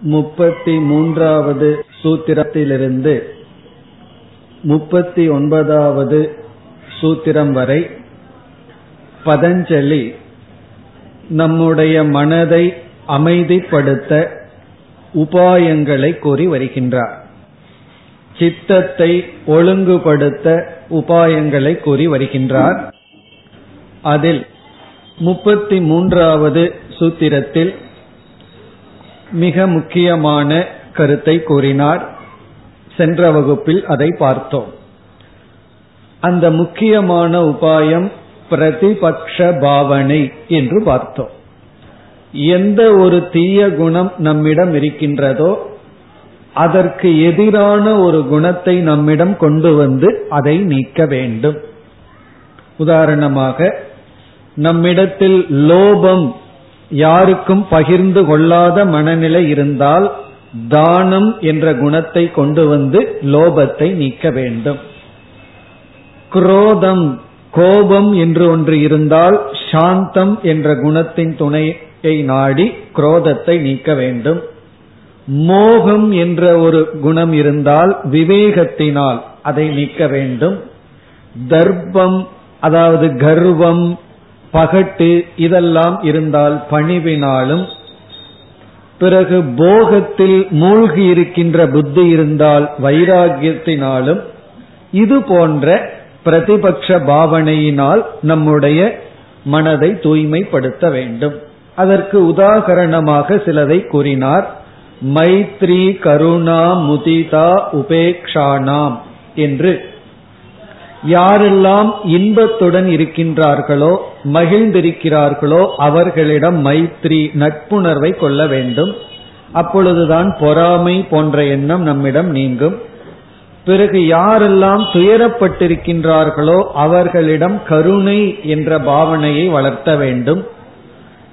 முப்பத்தி மூன்றாவது சூத்திரத்திலிருந்து முப்பத்தி ஒன்பதாவது சூத்திரம் வரை பதஞ்சலி நம்முடைய மனதை அமைதிப்படுத்த உபாயங்களை கூறி வருகின்றார். சித்தத்தை ஒழுங்குபடுத்த உபாயங்களை கூறி வருகின்றார். அதில் முப்பத்தி மூன்றாவது சூத்திரத்தில் மிக முக்கியமான கருத்தை கூறினார். சென்ற வகுப்பில் அதை பார்த்தோம். அந்த முக்கியமான உபாயம் பிரதிபக்ஷ பாவனை என்று பார்த்தோம். எந்த ஒரு தீய குணம் நம்மிடம் இருக்கின்றதோ அதற்கு எதிரான ஒரு குணத்தை நம்மிடம் கொண்டு வந்து அதை நீக்க வேண்டும். உதாரணமாக நம்மிடத்தில் லோபம் யாருக்கும் பகிர்ந்து கொள்ளாத மனநிலை இருந்தால் தானம் என்ற குணத்தை கொண்டு வந்து லோபத்தை நீக்க வேண்டும். குரோதம் கோபம் என்று ஒன்று இருந்தால் சாந்தம் என்ற குணத்தின் துணையை நாடி குரோதத்தை நீக்க வேண்டும். மோகம் என்ற ஒரு குணம் இருந்தால் விவேகத்தினால் அதை நீக்க வேண்டும். தர்ப்பம் அதாவது கர்வம் பகட்டு இதெல்லாம் இருந்தால் பணிவினாலும் பிறகு போகத்தில் மூழ்கி இருக்கின்ற புத்தி இருந்தால் வைராகியத்தினாலும் இது போன்ற பிரதிபக்ஷ பாவனையினால் நம்முடைய மனதை தூய்மைப்படுத்த வேண்டும். அதற்கு உதாகரணமாக சிலதை கூறினார். மைத்ரி கருணா முதிதா உபேக்ஷானாம் என்று. யாரெல்லாம் இன்பத்துடன் இருக்கின்றார்களோ மகிழ்ந்திருக்கிறார்களோ அவர்களிடம் மைத்ரி நட்புணர்வை கொள்ள வேண்டும். அப்பொழுதுதான் பொறாமை போன்ற எண்ணம் நம்மிடம் நீங்கும். பிறகு யாரெல்லாம் துயரப்பட்டிருக்கின்றார்களோ அவர்களிடம் கருணை என்ற பாவனையை வளர்த்த வேண்டும்.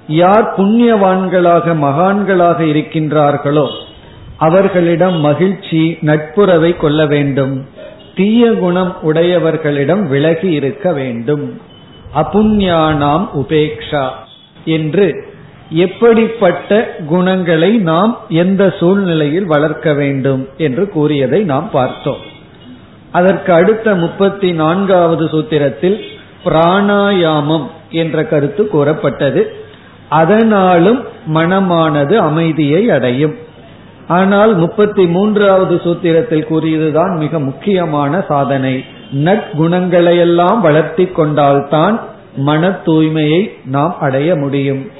யார் புண்ணியவான்களாக மகான்களாக இருக்கின்றார்களோ அவர்களிடம் மகிழ்ச்சி நட்புறவை கொள்ள வேண்டும். தீய குணம் உடையவர்களிடம் விலகி இருக்க வேண்டும். அபுண்யானாம் உபேக்ஷா என்று எப்படிப்பட்ட குணங்களை நாம் எந்த சூழ்நிலையில் வளர்க்க வேண்டும் என்று கூறியதை நாம் பார்த்தோம். அதற்கு அடுத்த முப்பத்தி நான்காவது சூத்திரத்தில் பிராணாயாமம் என்ற கருத்து கூறப்பட்டது. அதனாலும் மனமானது அமைதியை அடையும். ஆனால் முப்பத்தி மூன்றாவது சூத்திரத்தில் கூறியதுதான் மிக முக்கியமான சாதனை. நற்குணங்களையெல்லாம் வளர்த்தி கொண்டால்தான் மன தூய்மையை நாம் அடைய முடியும்.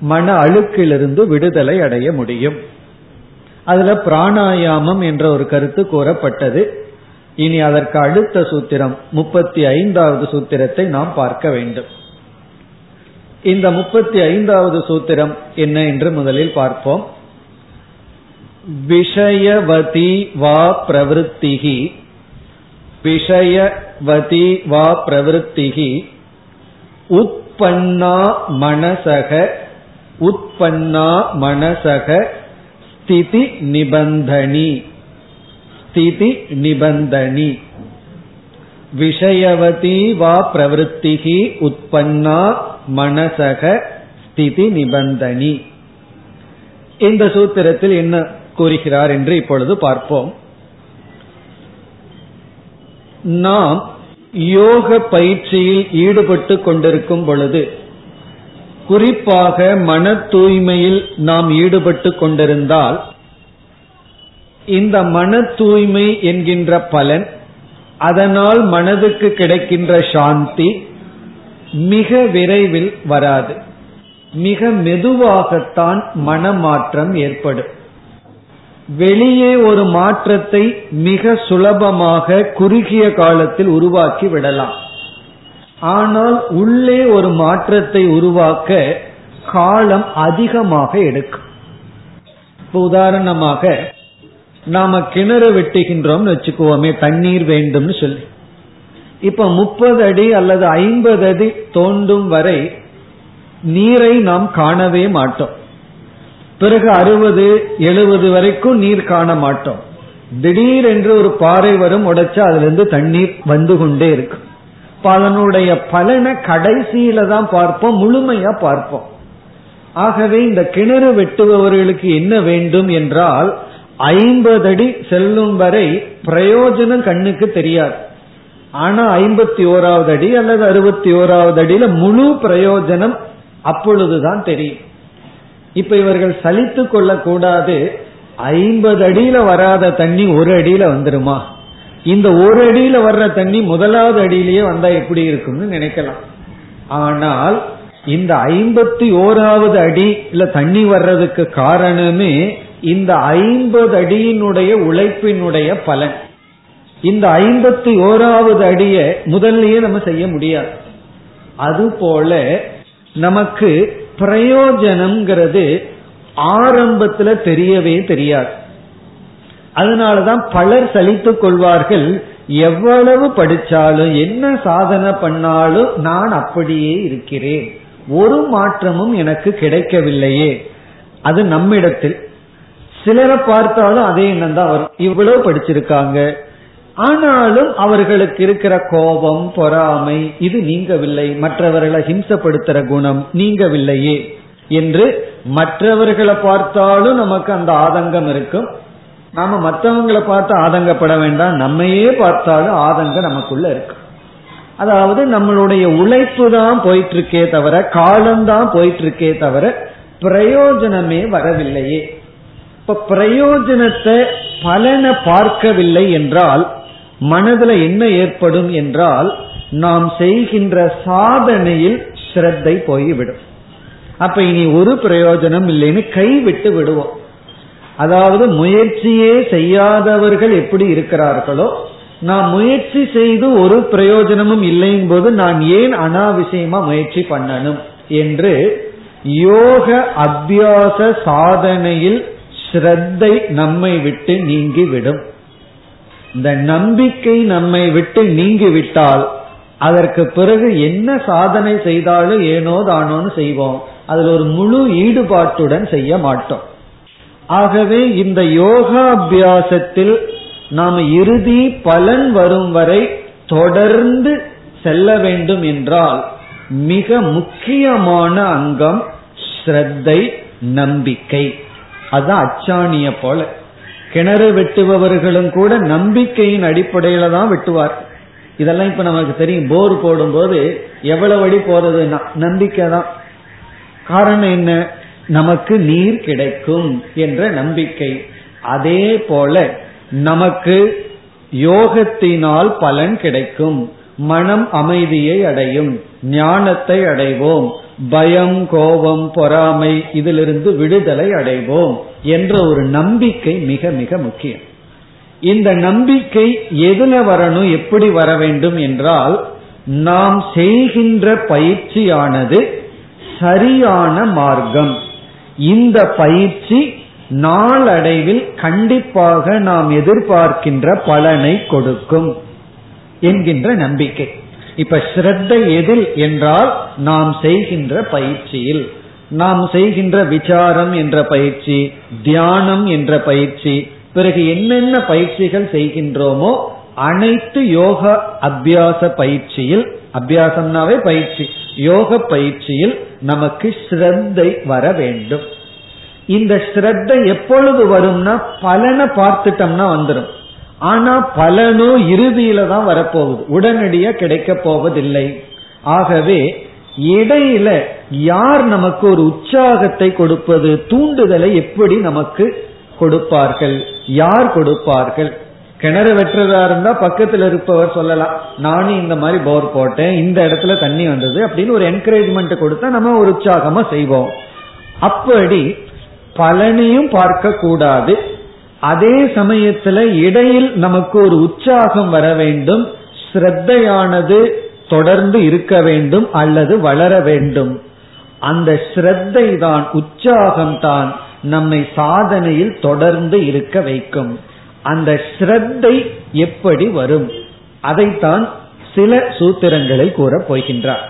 மன அழுக்கிலிருந்து விடுதலை அடைய முடியும். அதுல பிராணாயாமம் என்ற ஒரு கருத்து கூறப்பட்டது. இனி அதற்கு அடுத்த சூத்திரம் முப்பத்தி ஐந்தாவது சூத்திரத்தை நாம் பார்க்க வேண்டும். இந்த முப்பத்தி ஐந்தாவது சூத்திரம் என்ன என்று முதலில் பார்ப்போம். விஷயவதி வா பிரவருத்திகி விஷயவதி வா பிரவருத்திகி உற்பன்னா மனசக உற்பன்னா மனசக ஸ்திதி நிபந்தனி ஸ்திதி நிபந்தனி. விஷயவதி வா பிரவருத்திகி உற்பன்னா மனசக ஸ்திதி நிபந்தனி. இந்த சூத்திரத்தில் என்ன கூறுகிறார் என்று இப்பொழுது பார்ப்போம். நாம் யோக பயிற்சியில் ஈடுபட்டு கொண்டிருக்கும் பொழுது குறிப்பாக மன தூய்மையில் நாம் ஈடுபட்டு கொண்டிருந்தால் இந்த மன தூய்மை என்கின்ற பலன் அதனால் மனதுக்கு கிடைக்கின்ற சாந்தி மிக விரைவில் வராது. மிக மெதுவாகத்தான் மனமாற்றம் ஏற்படும். வெளியே ஒரு மாற்றத்தை மிக சுலபமாக குறுகிய காலத்தில் உருவாக்கி விடலாம். ஆனால் உள்ளே ஒரு மாற்றத்தை உருவாக்க காலம் அதிகமாக எடுக்கும். இப்போ உதாரணமாக நாம கிணறு வெட்டுகின்றோம்னு வச்சுக்குவோமே தண்ணீர் வேண்டும்னு சொல்லி. இப்ப முப்பது அடி அல்லது ஐம்பது அடி தோண்டும் வரை நீரை நாம் காணவே மாட்டோம். பிறகு அறுபது எழுபது வரைக்கும் நீர் காண மாட்டோம். திடீர் என்று ஒரு பாறை வரும் உடைச்சா அதுல இருந்து தண்ணீர் வந்து கொண்டே இருக்கு. அதனுடைய பலனை கடைசியில தான் பார்ப்போம் முழுமையா பார்ப்போம். ஆகவே இந்த கிணறு வெட்டுபவர்களுக்கு என்ன வேண்டும் என்றால் ஐம்பது அடி செல்லும் வரை பிரயோஜனம் கண்ணுக்கு தெரியாது. ஆனா ஐம்பத்தி ஓராவது அடி அல்லது அறுபத்தி ஓராவது அடியில முழு பிரயோஜனம் அப்பொழுதுதான் தெரியும். இப்ப இவர்கள் சலித்து கொள்ள கூடாது ஐம்பது அடியில வராத தண்ணி ஒரு அடியில வந்துருமா? இந்த ஒரு அடியில வர்ற தண்ணி முதலாவது அடியிலேயே வந்தா எப்படி இருக்கும்னு நினைக்கலாம். ஆனால் இந்த ஐம்பத்தி ஓராவது அடியில தண்ணி வர்றதுக்கு காரணமே இந்த ஐம்பது அடியினுடைய உழைப்பினுடைய பலன். இந்த ஐம்பத்தி ஓராவது அடிய முதல்லயே நம்ம செய்ய முடியாது. அதுபோல நமக்கு பிரயோஜனம்ங்கிறது ஆரம்பத்துல தெரியவே தெரியாது. அதனாலதான் பலர் சலித்துக் கொள்வார்கள் எவ்வளவு படிச்சாலும் என்ன சாதனை பண்ணாலும் நான் அப்படியே இருக்கிறேன். ஒரு மாற்றமும் எனக்கு கிடைக்கவில்லையே. அது நம்மிடத்தில். சிலரை பார்த்தாலும் அதே எண்ணம் தான் வரும். இவ்வளவு படிச்சிருக்காங்க ஆனாலும் அவர்களுக்கு இருக்கிற கோபம் பொறாமை இது நீங்கவில்லை. மற்றவர்களை ஹிம்சப்படுத்துற குணம் நீங்கவில்லையே என்று மற்றவர்களை பார்த்தாலும் நமக்கு அந்த ஆதங்கம் இருக்கும். நாம மற்றவங்களை பார்த்து ஆதங்கப்பட வேண்டாம். நம்மையே பார்த்தாலும் ஆதங்கம் நமக்குள்ள இருக்கும். அதாவது நம்மளுடைய உழைப்பு தான் போயிட்டு இருக்கே தவிர காலம்தான் போயிட்டு இருக்கே தவிர பிரயோஜனமே வரவில்லையே. இப்ப பிரயோஜனத்தை பலனை பார்க்கவில்லை என்றால் மனதுல என்ன ஏற்படும் என்றால் நாம் செய்கின்ற சாதனையில் ஸ்ரத்தை போய்விடும். அப்ப இனி ஒரு பிரயோஜனம் இல்லைன்னு கைவிட்டு விடுவோம். அதாவது முயற்சியே செய்யாதவர்கள் எப்படி இருக்கிறார்களோ நான் முயற்சி செய்து ஒரு பிரயோஜனமும் இல்லைங்கும் போது நான் ஏன் அனாவசியமா முயற்சி பண்ணணும் என்று யோக அத்தியாச சாதனையில் ஸ்ரத்தை நம்மை விட்டு நீங்கிவிடும் இந்த நம்பிக்கை நம்மை விட்டு நீங்கிவிட்டால் அதற்கு பிறகு என்ன சாதனை செய்தாலும் ஏனோ தானோன்னு செய்வோம். அதில் ஒரு முழு ஈடுபாட்டுடன் செய்ய மாட்டோம். ஆகவே இந்த யோகாபியாசத்தில் நாம் இறுதி பலன் வரும் வரை தொடர்ந்து செல்ல வேண்டும் என்றால் மிக முக்கியமான அங்கம் ஸ்ரத்தை நம்பிக்கை. அதுதான் அச்சாணிய போல. கிணறு வெட்டுபவர்களும் கூட நம்பிக்கையின் அடிப்படையில தான் வெட்டுவார். இதெல்லாம் இப்ப நமக்கு தெரியும். போர் போடும்போது எவ்வளவு அடி போறதுன்னா நம்பிக்கை தான். காரணம் என்ன? நமக்கு நீர் கிடைக்கும் என்ற நம்பிக்கை. அதே போல நமக்கு யோகத்தினால் பலன் கிடைக்கும். மனம் அமைதியை அடையும். ஞானத்தை அடைவோம். பயம் கோபம் பொறாமை இதிலிருந்து விடுதலை அடைவோம். என்ற ஒரு நம்பிக்கை மிக மிக முக்கியம். இந்த நம்பிக்கை எதுல வரணும் எப்படி வர வேண்டும் என்றால் நாம் செய்கின்ற பயிற்சியானது சரியான மார்க்கம். இந்த பயிற்சி நாளடைவில் கண்டிப்பாக நாம் எதிர்பார்க்கின்ற பலனை கொடுக்கும் என்கின்ற நம்பிக்கை. இப்ப ஸ்ரத்தை எதில் என்றால் நாம் செய்கின்ற பயிற்சியில். நாம் செய்கின்ற விசாரம் என்ற பயிற்சி தியானம் என்ற பயிற்சி பிறகு என்னென்ன பயிற்சிகள் செய்கின்றோமோ அனைத்து யோக அபியாச பயிற்சியில் அபியாசம்னாவே பயிற்சி யோக பயிற்சியில் நமக்கு ஸ்ரத்தை வர வேண்டும். இந்த ஸ்ரத்தை எப்பொழுது வரும்னா பலனை பார்த்துட்டோம்னா வந்துடும் ஆனா பலனோ இறுதியில தான் வரப்போகுது. உடனடியா கிடைக்க போவதில்லை. ஆகவே இடையில யார் நமக்கு ஒரு உற்சாகத்தை கொடுப்பது தூண்டுதலை எப்படி நமக்கு கொடுப்பார்கள்? யார் கொடுப்பார்கள்? கிணறு வெட்டுறதா இருந்தா பக்கத்துல இருப்பவர் சொல்லலாம். நானும் இந்த மாதிரி போர் போட்டேன் இந்த இடத்துல தண்ணி வந்தது அப்படின்னு ஒரு என்கரேஜ்மெண்ட் கொடுத்தா நம்ம ஒரு உற்சாகமா செய்வோம். அப்படி பலனையும் பார்க்க கூடாது அதே சமயத்துல இடையில் நமக்கு ஒரு உற்சாகம் வர வேண்டும். ஸ்ரத்தையானது தொடர்ந்து இருக்க வேண்டும் அல்லது வளர வேண்டும். அந்த ஸ்ரத்தை தான் உற்சாகம் தான் நம்மை சாதனையில் தொடர்ந்து இருக்க வைக்கும். அந்த ஸ்ரத்தை எப்படி வரும்? அதைத்தான் சில சூத்திரங்களில் கூறப் போகின்றார்.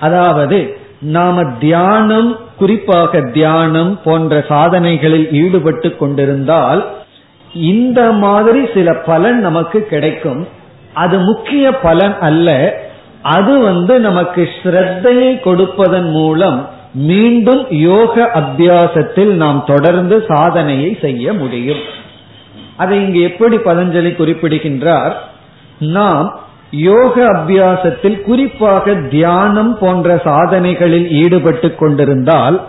அதாவது நாம தியானம் குறிப்பாக தியானம் போன்ற சாதனைகளில் ஈடுபட்டு கொண்டிருந்தால் இந்த மாதிரி சில பலன் நமக்கு கிடைக்கும். அது முக்கிய பலன் அல்ல. அது வந்து நமக்கு ஸ்ரத்தையை கொடுப்பதன் மூலம் மீண்டும் யோக அபியாசத்தில் நாம் தொடர்ந்து சாதனையை செய்ய முடியும். அதை இங்கு எப்படி பதஞ்சலி குறிப்பிடுகின்றார்? நாம் யோக அபியாசத்தில் குறிப்பாக தியானம் போன்ற சாதனைகளில் ஈடுபட்டு கொண்டிருந்தால்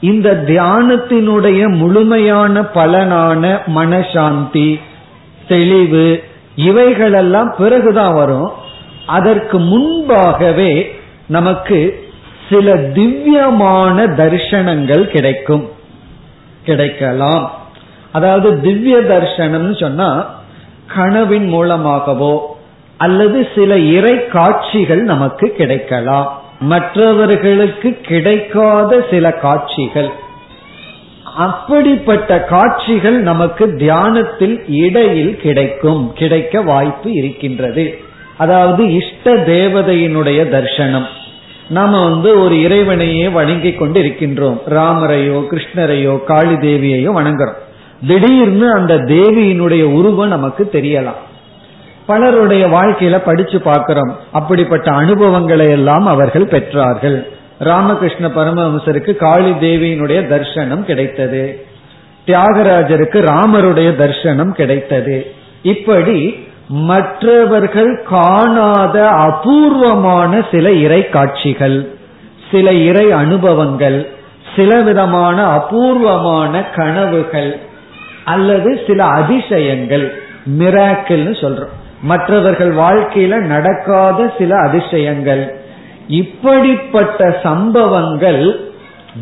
இந்த தியானத்தினுடைய முழுமையான பலனான மனசாந்தி தெளிவு இவைகளெல்லாம் பிறகுதான் வரும். அதற்கு முன்பாகவே நமக்கு சில திவ்யமான தரிசனங்கள் கிடைக்கும். கிடைக்கலாம். அதாவது திவ்ய தர்சனம் சொன்னா கனவின் மூலமாகவோ அல்லது சில இறை காட்சிகள் நமக்கு கிடைக்கலாம். மற்றவர்களுக்கு கிடைக்காத சில காட்சிகள். அப்படிப்பட்ட காட்சிகள் நமக்கு தியானத்தில் இடையில் கிடைக்கும் கிடைக்க வாய்ப்பு இருக்கின்றது. அதாவது இஷ்ட தேவதையினுடைய தர்சனம். நாம வந்து ஒரு இறைவனையே வணங்கி கொண்டு இருக்கின்றோம் ராமரையோ கிருஷ்ணரையோ காளி தேவியையோ வணங்குறோம். திடீர்னு அந்த தேவியினுடைய உருவம் நமக்கு தெரியலாம். பலருடைய வாழ்க்கையில படிச்சு பார்க்கிறோம். அப்படிப்பட்ட அனுபவங்களை எல்லாம் அவர்கள் பெற்றார்கள். ராமகிருஷ்ண பரமஹம்சருக்கு காளி தேவியினுடைய தர்சனம் கிடைத்தது. தியாகராஜருக்கு ராமருடைய தர்சனம் கிடைத்தது. இப்படி மற்றவர்கள் காணாத அபூர்வமான சில இறை காட்சிகள் சில இறை அனுபவங்கள் சில விதமான அபூர்வமான கனவுகள் அல்லது சில அதிசயங்கள் மிராக்கிள்னு சொல்றோம். மற்றவர்கள் வாழ்க்கையில நடக்காத சில அதிசயங்கள் இப்படிப்பட்ட சம்பவங்கள்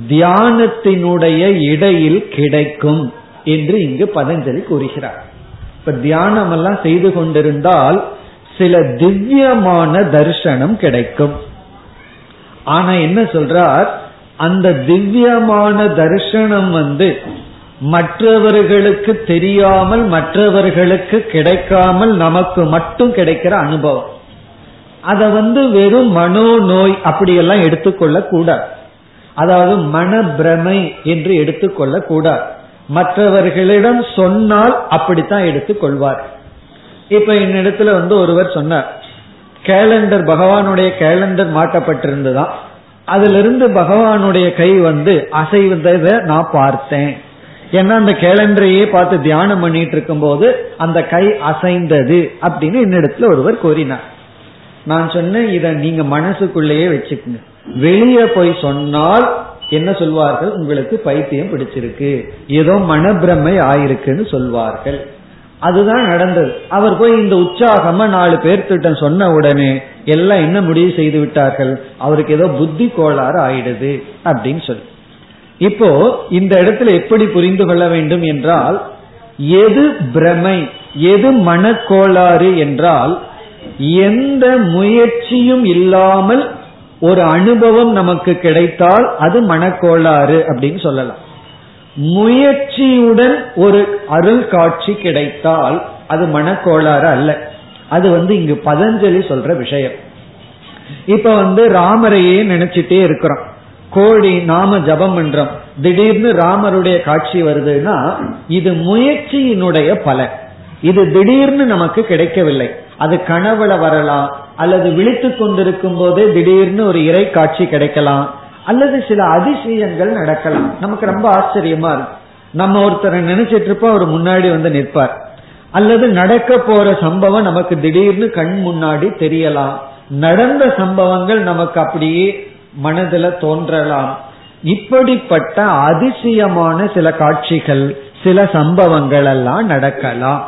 தியானத்தினுடைய இடையில் கிடைக்கும் என்று இங்கு பதஞ்சலி கூறுகிறார். இப்ப தியானம் எல்லாம் செய்து கொண்டிருந்தால் சில திவ்யமான தரிசனம் கிடைக்கும். ஆனா என்ன சொல்றார்? அந்த திவ்யமான தரிசனம் வந்து மற்றவர்களுக்கு தெரியாமல் மற்றவர்களுக்கு கிடைக்காமல் நமக்கு மட்டும் கிடைக்கிற அனுபவம். அதை வந்து வெறும் மனோ நோய் அப்படியெல்லாம் எடுத்துக்கொள்ள கூடாது அதாவது மன பிரமை என்று எடுத்துக்கொள்ள கூடாது மற்றவர்களிடம் சொன்னால் அப்படித்தான் எடுத்துக்கொள்வார். இப்ப என்னிடத்துல வந்து ஒருவர் சொன்னார் கேலண்டர் பகவானுடைய கேலண்டர் மாட்டப்பட்டிருந்துதான் அதுல இருந்து பகவானுடைய கை வந்து அசைவதை நான் பார்த்தேன். ஏன்னா அந்த கேலண்டரையே பார்த்து தியானம் பண்ணிட்டு இருக்கும் போது அந்த கை அசைந்தது அப்படின்னு என்னிடத்துல ஒருவர் கூறினார். நான் சொன்னேன் இத நீங்க மனசுக்குள்ளேயே வச்சுக்கோங்க. வெளியே போய் சொன்னால் என்ன சொல்வார்கள்? உங்களுக்கு பைத்தியம் பிடிச்சிருக்கு. ஏதோ மனப்பிரமை ஆயிருக்குன்னு சொல்வார்கள். அதுதான் நடந்தது. அவர் போய் இந்த உற்சாகமா நாலு பேர்த்திட்ட சொன்ன உடனே எல்லாம் என்ன முடிவு செய்து விட்டார்கள்? அவருக்கு ஏதோ புத்தி கோளாறு ஆயிடுது அப்படின்னு சொல்லி. இப்போ இந்த இடத்துல எப்படி புரிந்து கொள்ள வேண்டும் என்றால் எது பிரமை எது மனக்கோளாறு என்றால் எந்த முயற்சியும் இல்லாமல் ஒரு அனுபவம் நமக்கு கிடைத்தால் அது மனக்கோளாறு அப்படின்னு சொல்லலாம். முயற்சியுடன் ஒரு அருள் காட்சி கிடைத்தால் அது மனக்கோளாறு அல்ல. அது வந்து இங்கு பதஞ்சலி சொல்ற விஷயம். இப்ப வந்து ராமரையே நினைச்சிட்டே இருக்கிறோம். கோழி நாம ஜபம் பண்றோம். திடீர்னு ராமருடைய காட்சி வருதுன்னா இது முயற்சியினுடைய பலன். இது திடீர்னு நமக்கு கிடைக்கவில்லை. அது கனவுல வரலாம் அல்லது விழித்து கொண்டிருக்கும் போதே திடீர்னு ஒரு இறை காட்சி கிடைக்கலாம் அல்லது சில அதிசயங்கள் நடக்கலாம். நமக்கு ரொம்ப ஆச்சரியமா இருக்கும் நம்ம ஒருத்தரை நினைச்சிட்டு இருப்போம் அவர் முன்னாடி வந்து நிற்பார். அல்லது நடக்க போற சம்பவம் நமக்கு திடீர்னு கண் முன்னாடி தெரியலாம். நடந்த சம்பவங்கள் நமக்கு அப்படியே மனதுல தோன்றலாம். இப்படிப்பட்ட அதிசயமான சில காட்சிகள் சில சம்பவங்கள் எல்லாம் நடக்கலாம்.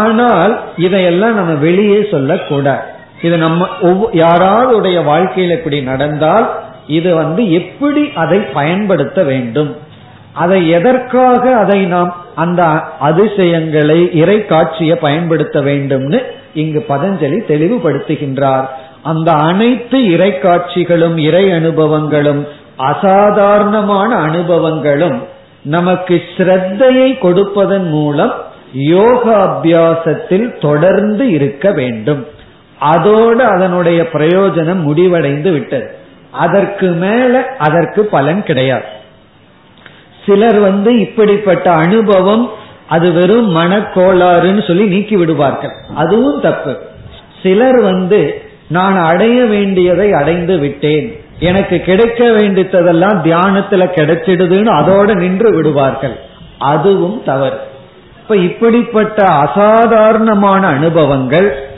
ஆனால் இதையெல்லாம் நம்ம வெளியே சொல்லக்கூடாது. இது நம்ம யாராவது உடைய வாழ்க்கையில் இப்படி நடந்தால் இது வந்து எப்படி அதை பயன்படுத்த வேண்டும்? அதை எதற்காக அதை நாம் அந்த அதிசயங்களை இறை காட்சியை பயன்படுத்த வேண்டும்னு இங்கு பதஞ்சலி தெளிவுபடுத்துகின்றார். அந்த அனைத்து இறை காட்சிகளும் இறை அனுபவங்களும் அசாதாரணமான அனுபவங்களும் நமக்கு ஸ்ரத்தையை கொடுப்பதன் மூலம் யோக அபியாசத்தில் தொடர்ந்து இருக்க வேண்டும். அதோடு அதனுடைய பிரயோஜனம் முடிவடைந்து விட்டது. அதற்கு மேல அதற்கு பலன் கிடையாது. சிலர் வந்து இப்படிப்பட்ட அனுபவம் அது வெறும் மனக்கோளாறுன்னு சொல்லி நீக்கி விடுவார்கள். அதுவும் தப்பு. சிலர் வந்து நான் அடைய வேண்டியதை அடைந்து விட்டேன். எனக்கு கிடைக்க வேண்டியதெல்லாம் தியானத்துல கிடைச்சிடுதுன்னு அதோட நின்று விடுவார்கள். அதுவும் தவறு. இப்ப இப்படிப்பட்ட அசாதாரணமான அனுபவங்கள்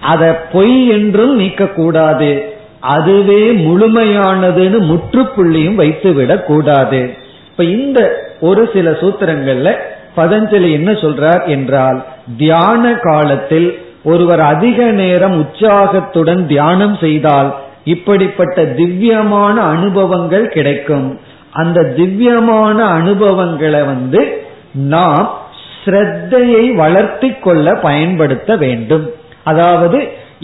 அதை பொய் என்றும் நீக்கக்கூடாது. அதுவே முழுமையானதுன்னு முற்றுப்புள்ளியும் வைத்துவிடக் கூடாது. இப்ப இந்த ஒரு சில சூத்திரங்கள்ல பதஞ்சலி என்ன சொல்றார் என்றால் தியான காலத்தில் ஒருவர் அதிக நேரம் உற்சாகத்துடன் தியானம் செய்தால் இப்படிப்பட்ட திவ்யமான அனுபவங்கள் கிடைக்கும். அந்த திவ்யமான அனுபவங்களை வந்து நாம் ஸ்ரத்தையை வளர்த்தி கொள்ள பயன்படுத்த வேண்டும். அதாவது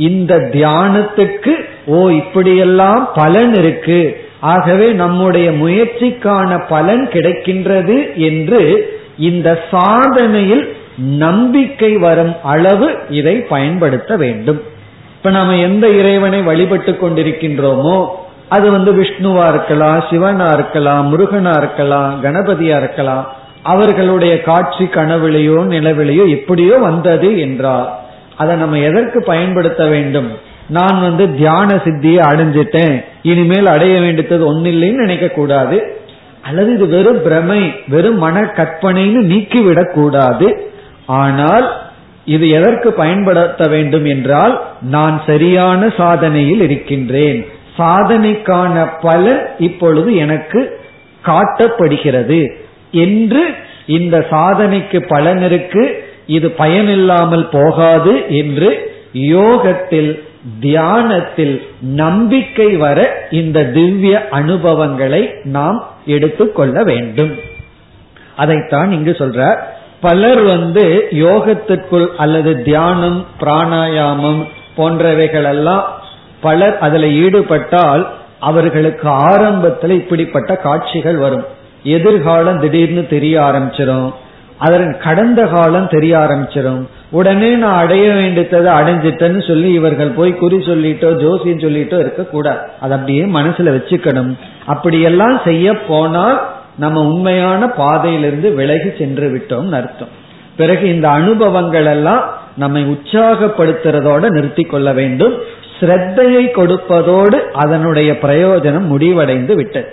இந்த தியானத்துக்கு ஓ இப்படியெல்லாம் பலன் இருக்கு. ஆகவே நம்முடைய முயற்சிக்கான பலன் கிடைக்கின்றது என்று இந்த சாதனையில் நம்பிக்கை வரும் அளவு இதை பயன்படுத்த வேண்டும். இப்ப நம்ம எந்த இறைவனை வழிபட்டு கொண்டிருக்கின்றோமோ அது வந்து விஷ்ணுவா இருக்கலாம் சிவனா இருக்கலாம் முருகனா இருக்கலாம் கணபதியா இருக்கலாம் அவர்களுடைய காட்சி கனவுலையோ நிலவிலையோ எப்படியோ வந்தது என்றால் அதை நம்ம எதற்கு பயன்படுத்த வேண்டும்? நான் வந்து தியான சித்தியை அடைஞ்சிட்டேன். இனிமேல் அடைய வேண்டியது ஒன்னில்லைன்னு நினைக்க கூடாது அல்லது இது வெறும் பிரமை வெறும் மன கற்பனைன்னு நீக்கிவிடக் கூடாது ஆனால் இது எதற்கு பயன்படுத்த வேண்டும் என்றால் நான் சரியான சாதனையில் இருக்கின்றேன். சாதனைக்கான பலன் இப்பொழுது எனக்கு காட்டப்படுகிறது. என்று இந்த சாதனைக்கு பலன் இருக்கு. இது பயனில்லாமல் போகாது என்று யோகத்தில் தியானத்தில் நம்பிக்கை வர இந்த திவ்ய அனுபவங்களை நாம் எடுத்துக்கொள்ள வேண்டும். அதைத்தான் இங்கு சொல்ற பலர் வந்து யோகத்திற்குள் அல்லது தியானம் பிராணாயாமம் போன்றவைகள் எல்லாம் பலர் அதில் ஈடுபட்டால் அவர்களுக்கு ஆரம்பத்தில் இப்படிப்பட்ட காட்சிகள் வரும். எதிர்காலம் திடீர்னு தெரிய ஆரம்பிச்சிடும் அதன் கடந்த காலம் தெரிய ஆரம்பிச்சிடும் உடனே நான் அடைய வேண்டியதை அடைஞ்சிட்டேன்னு சொல்லி இவர்கள் போய் குறி சொல்லிட்டோ ஜோசியம் சொல்லிட்டோ இருக்கக்கூடாது. அது அப்படியே மனசுல வச்சுக்கணும். அப்படியெல்லாம் செய்ய போனால் நம்ம உண்மையான பாதையிலிருந்து விலகி சென்று விட்டோம் அர்த்தம். பிறகு இந்த அனுபவங்கள் எல்லாம் நம்மை உற்சாகப்படுத்துறதோட நிறுத்தி கொள்ள வேண்டும். ஸ்ரத்தையை கொடுப்பதோடு அதனுடைய பிரயோஜனம் முடிவடைந்து விட்டது.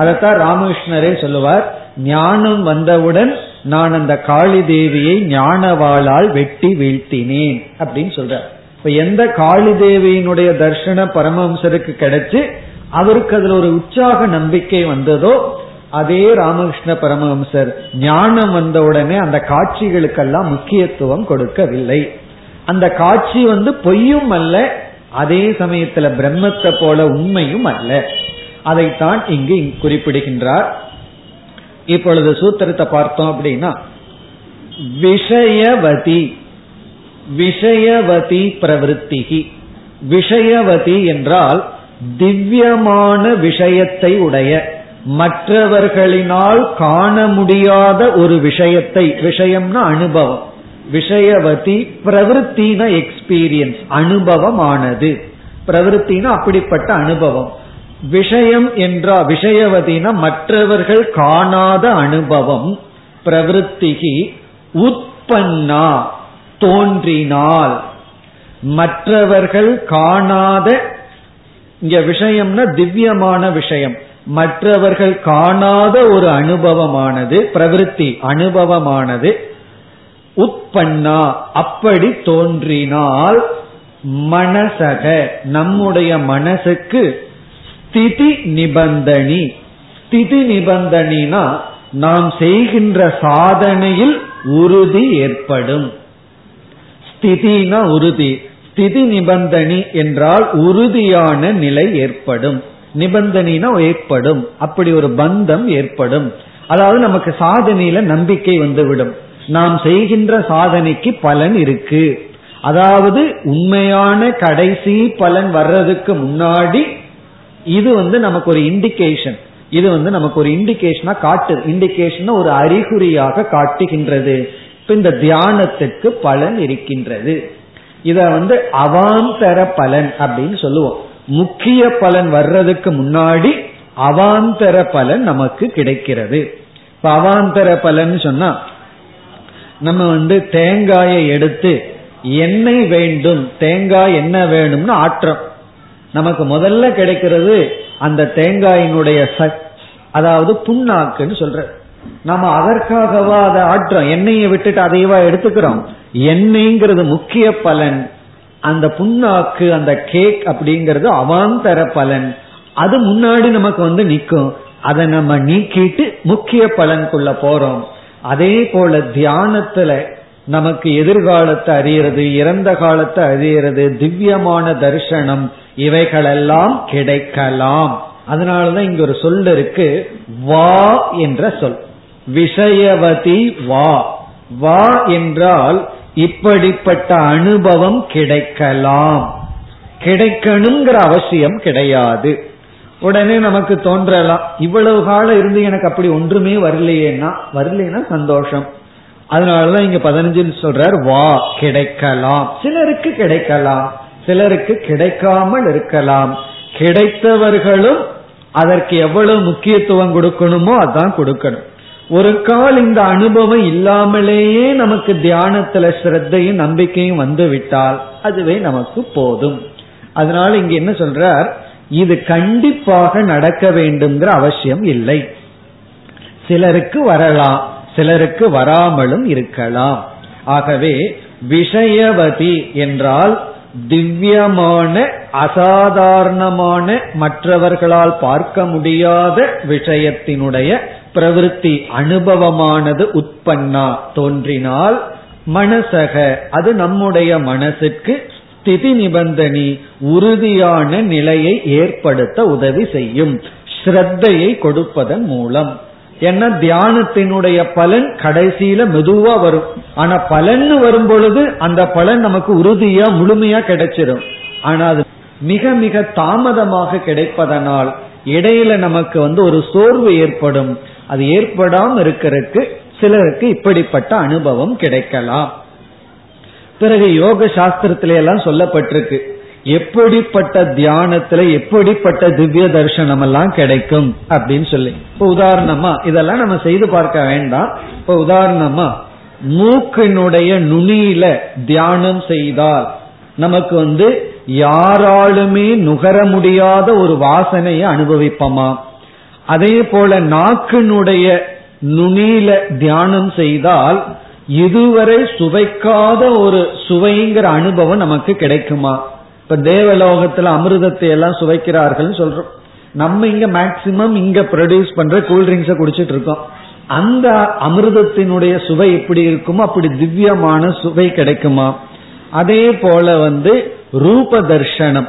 அதைத்தான் ராமகிருஷ்ணரே சொல்லுவார். ஞானம் வந்தவுடன் நான் அந்த காளி தேவியை ஞானவாளால் வெட்டி வீழ்த்தினேன் அப்படின்னு சொல்றார். இப்ப எந்த காளி தேவியினுடைய தர்ஷன பரமஹம்சருக்கு கிடைச்சு அவருக்கு அதுல ஒரு உற்சாக நம்பிக்கை வந்ததோ அதே ராமகிருஷ்ண பரமஹம்சர் ஞானம் வந்த உடனே அந்த காட்சிகளுக்கெல்லாம் முக்கியத்துவம் கொடுக்கவில்லை. அந்த காட்சி வந்து பொய்யும் அல்ல அதே சமயத்துல பிரம்மத்தை போல உண்மையும் அல்ல. அதைத்தான் இங்கு குறிப்பிடுகின்றார். இப்பொழுது சூத்திரத்தை பார்த்தோம் அப்படின்னா விஷயவதி விஷயவதி பிரவருத்திகி. விஷயவதி என்றால் திவ்யமான விஷயத்தை உடைய மற்றவர்களினால் காண முடியாத ஒரு விஷயத்தை விஷயம்னா அனுபவம். விஷயவதி பிரவருத்தின எக்ஸ்பீரியன்ஸ் அனுபவமானது. பிரவருத்தின அப்படிப்பட்ட அனுபவம். விஷயம் என்றா விஷயவதினா மற்றவர்கள் காணாத அனுபவம் பிரவருத்திகி உற்பன்னா தோன்றினால். மற்றவர்கள் காணாத இங்க விஷயம்னா திவ்யமான விஷயம். மற்றவர்கள் காணாத ஒரு அனுபவமானது பிரவிற்த்தி அனுபவமானது உற்பன்னா அப்படி தோன்றினால் மனசக நம்முடைய மனசுக்கு ஸ்திதி நிபந்தனி. ஸ்திதி நிபந்தனினா நாம் செய்கின்ற சாதனையில் உறுதி ஏற்படும். ஸ்திதினா உறுதி. ஸ்திதி நிபந்தனி என்றால் உறுதியான நிலை ஏற்படும். நிபந்தனா ஏற்படும். அப்படி ஒரு பந்தம் ஏற்படும். அதாவது நமக்கு சாதனையில நம்பிக்கை வந்துவிடும். நாம் செய்கின்ற சாதனைக்கு பலன் இருக்கு. அதாவது உண்மையான கடைசி பலன் வர்றதுக்கு முன்னாடி இது வந்து நமக்கு ஒரு இண்டிகேஷன் இது வந்து நமக்கு ஒரு இண்டிகேஷனா காட்டு இண்டிகேஷன் ஒரு அறிகுறியாக காட்டுகின்றது. இப்ப இந்த தியானத்துக்கு பலன் இருக்கின்றது. இத வந்து அவாந்தர பலன் அப்படின்னு சொல்லுவோம். முக்கிய பலன் வர்றதுக்கு முன்னாடி அவாந்தர பலன் நமக்கு கிடைக்கிறது. இப்ப அவாந்தர பலன் சொன்னா நம்ம வந்து தேங்காயை எடுத்து எண்ணெய் வேண்டும் தேங்காய் என்ன வேணும்னு ஆற்றம் நமக்கு முதல்ல கிடைக்கிறது அந்த தேங்காயினுடைய அதாவது புண்ணாக்குன்னு சொல்ற நம்ம அதற்காகவா அதை ஆற்றோம் எண்ணெயை விட்டுட்டு அதைவா எடுத்துக்கிறோம்? எண்ணெய்ங்கிறது முக்கிய பலன். அந்த புண்ணாக்கு அந்த கேக் அப்படிங்கிறது அவாந்தர பலன். அது முன்னாடி நமக்கு வந்து நிற்கும். அதை நம்ம நீக்கிட்டு முக்கிய பலனுக்குள்ள போறோம். அதே போல தியானத்துல நமக்கு எதிர்காலத்தை அறியறது இறந்த காலத்தை அறியறது திவ்யமான தரிசனம் இவைகளெல்லாம் கிடைக்கலாம். அதனாலதான் இங்க ஒரு சொல் இருக்கு. வா என்ற சொல். விஷயவதி வா. வா என்றால் இப்படிப்பட்ட அனுபவம் கிடைக்கலாம். கிடைக்கணுங்கிற அவசியம் கிடையாது. உடனே நமக்கு தோன்றலாம். இவ்வளவு காலம் இருந்து எனக்கு அப்படி ஒன்றுமே வரலையேன்னா வரலைன்னா சந்தோஷம். அதனாலதான் இங்க பதினஞ்சு சொல்றார் வா கிடைக்கலாம். சிலருக்கு கிடைக்கலாம். சிலருக்கு கிடைக்காமல் இருக்கலாம். கிடைத்தவர்களும் அதற்கு எவ்வளவு முக்கியத்துவம் கொடுக்கணுமோ அதான் கொடுக்கணும். ஒரு கால் இந்த அனுபவம் இல்லாமலேயே நமக்கு தியானத்துல ஸ்ரத்தையும் நம்பிக்கையும் வந்து விட்டால் அதுவே நமக்கு போதும். அதனால இங்க என்ன சொல்றார்? இது கண்டிப்பாக நடக்க வேண்டும்ங்கிற அவசியம் இல்லை. சிலருக்கு வரலாம் சிலருக்கு வராமலும் இருக்கலாம். ஆகவே விஷயவதி என்றால் திவ்யமான அசாதாரணமான மற்றவர்களால் பார்க்க முடியாத விஷயத்தினுடைய பிரவிற்த்தி அனுபவமானது உற்பன்னா தோன்றினால் மனசக அது நம்முடைய மனசுக்கு ஸ்திதி நிபந்தனி உறுதியான நிலையை ஏற்படுத்த உதவி செய்யும். ஸ்ரத்தையை கொடுப்பதன் மூலம். ஏன்னா தியானத்தினுடைய பலன் கடைசியில மெதுவா வரும். ஆனா பலன் வரும் பொழுது அந்த பலன் நமக்கு உறுதியா முழுமையா கிடைச்சிடும் ஆனா அது மிக மிக தாமதமாக கிடைப்பதனால் இடையில நமக்கு வந்து ஒரு சோர்வு ஏற்படும். அது ஏற்படாம இருக்கிறதுக்கு சிலருக்கு இப்படிப்பட்ட அனுபவம் கிடைக்கலாம். பிறகு யோக சாஸ்திரத்தில எல்லாம் சொல்லப்பட்டிருக்கு. எப்படிப்பட்ட தியானத்துல எப்படிப்பட்ட திவ்ய தர்சனம் எல்லாம் கிடைக்கும் அப்படின்னு சொல்லி. இப்ப உதாரணமா இதெல்லாம் நம்ம செய்து பார்க்க வேண்டாம். இப்ப உதாரணமா மூக்கினுடைய நுனியில தியானம் செய்தால் நமக்கு வந்து யாராலுமே நுகர முடியாத ஒரு வாசனையை அனுபவிப்போமா? அதே போல நாக்கினுடைய நுனியில தியானம் செய்தால் இதுவரை சுவைக்காத ஒரு சுவைங்கிற அனுபவம் நமக்கு கிடைக்குமா? இப்ப தேவலோகத்துல அமிர்தத்தை எல்லாம் சுவைக்கிறார்கள் சொல்றோம். நம்ம இங்க மேக்சிமம் இங்க ப்ரொடியூஸ் பண்ற கூல்ட்ரிங்க்ஸை குடிச்சிட்டு இருக்கோம். அந்த அமிர்தத்தினுடைய சுவை எப்படி இருக்குமோ அப்படி திவ்யமான சுவை கிடைக்குமா? அதே போல வந்து ரூப தர்ஷனம்.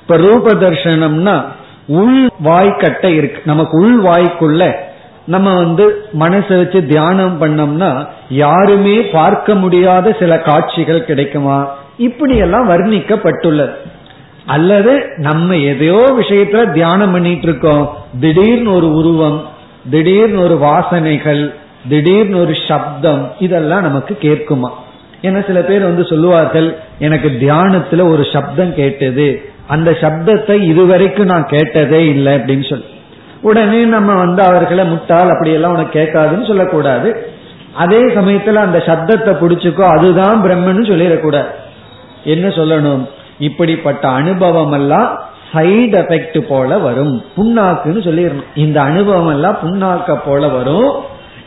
இப்ப ரூப தர்ஷனம்னா உள் வாய்க்கட்டை இருக்கு. நமக்கு உள் வாய்க்குள்ள நம்ம வந்து மனசை வச்சு தியானம் பண்ணோம்னா யாருமே பார்க்க முடியாத சில காட்சிகள் கிடைக்குமா? இப்படி எல்லாம் வர்ணிக்கப்பட்டுள்ளது. அல்லது நம்ம எதையோ விஷயத்துல தியானம் பண்ணிட்டு இருக்கோம் திடீர்னு ஒரு உருவம் திடீர்னு ஒரு வாசனைகள் திடீர்னு ஒரு சப்தம் இதெல்லாம் நமக்கு கேட்குமா? ஏன்னா சில பேர் வந்து சொல்லுவார்கள் எனக்கு தியானத்துல ஒரு சப்தம் கேட்டது. அந்த சப்தத்தை இதுவரைக்கும் நான் கேட்டதே இல்லை அப்படின்னு சொல்லி. உடனே நம்ம வந்து அவர்களை முட்டால் அப்படியெல்லாம் உனக்கு கேட்காதுன்னு சொல்லக்கூடாது. அதே சமயத்துல அந்த சப்தத்தை பிடிச்சுக்கோ அதுதான் பிரம்மன்னு சொல்லிடக்கூடாது. என்ன சொல்லணும்? இப்படிப்பட்ட அனுபவம் எல்லாம் சைடு எஃபெக்ட் போல வரும். புண்ணாக்குன்னு சொல்லிடணும். இந்த அனுபவம் எல்லாம் புண்ணாக்க போல வரும்.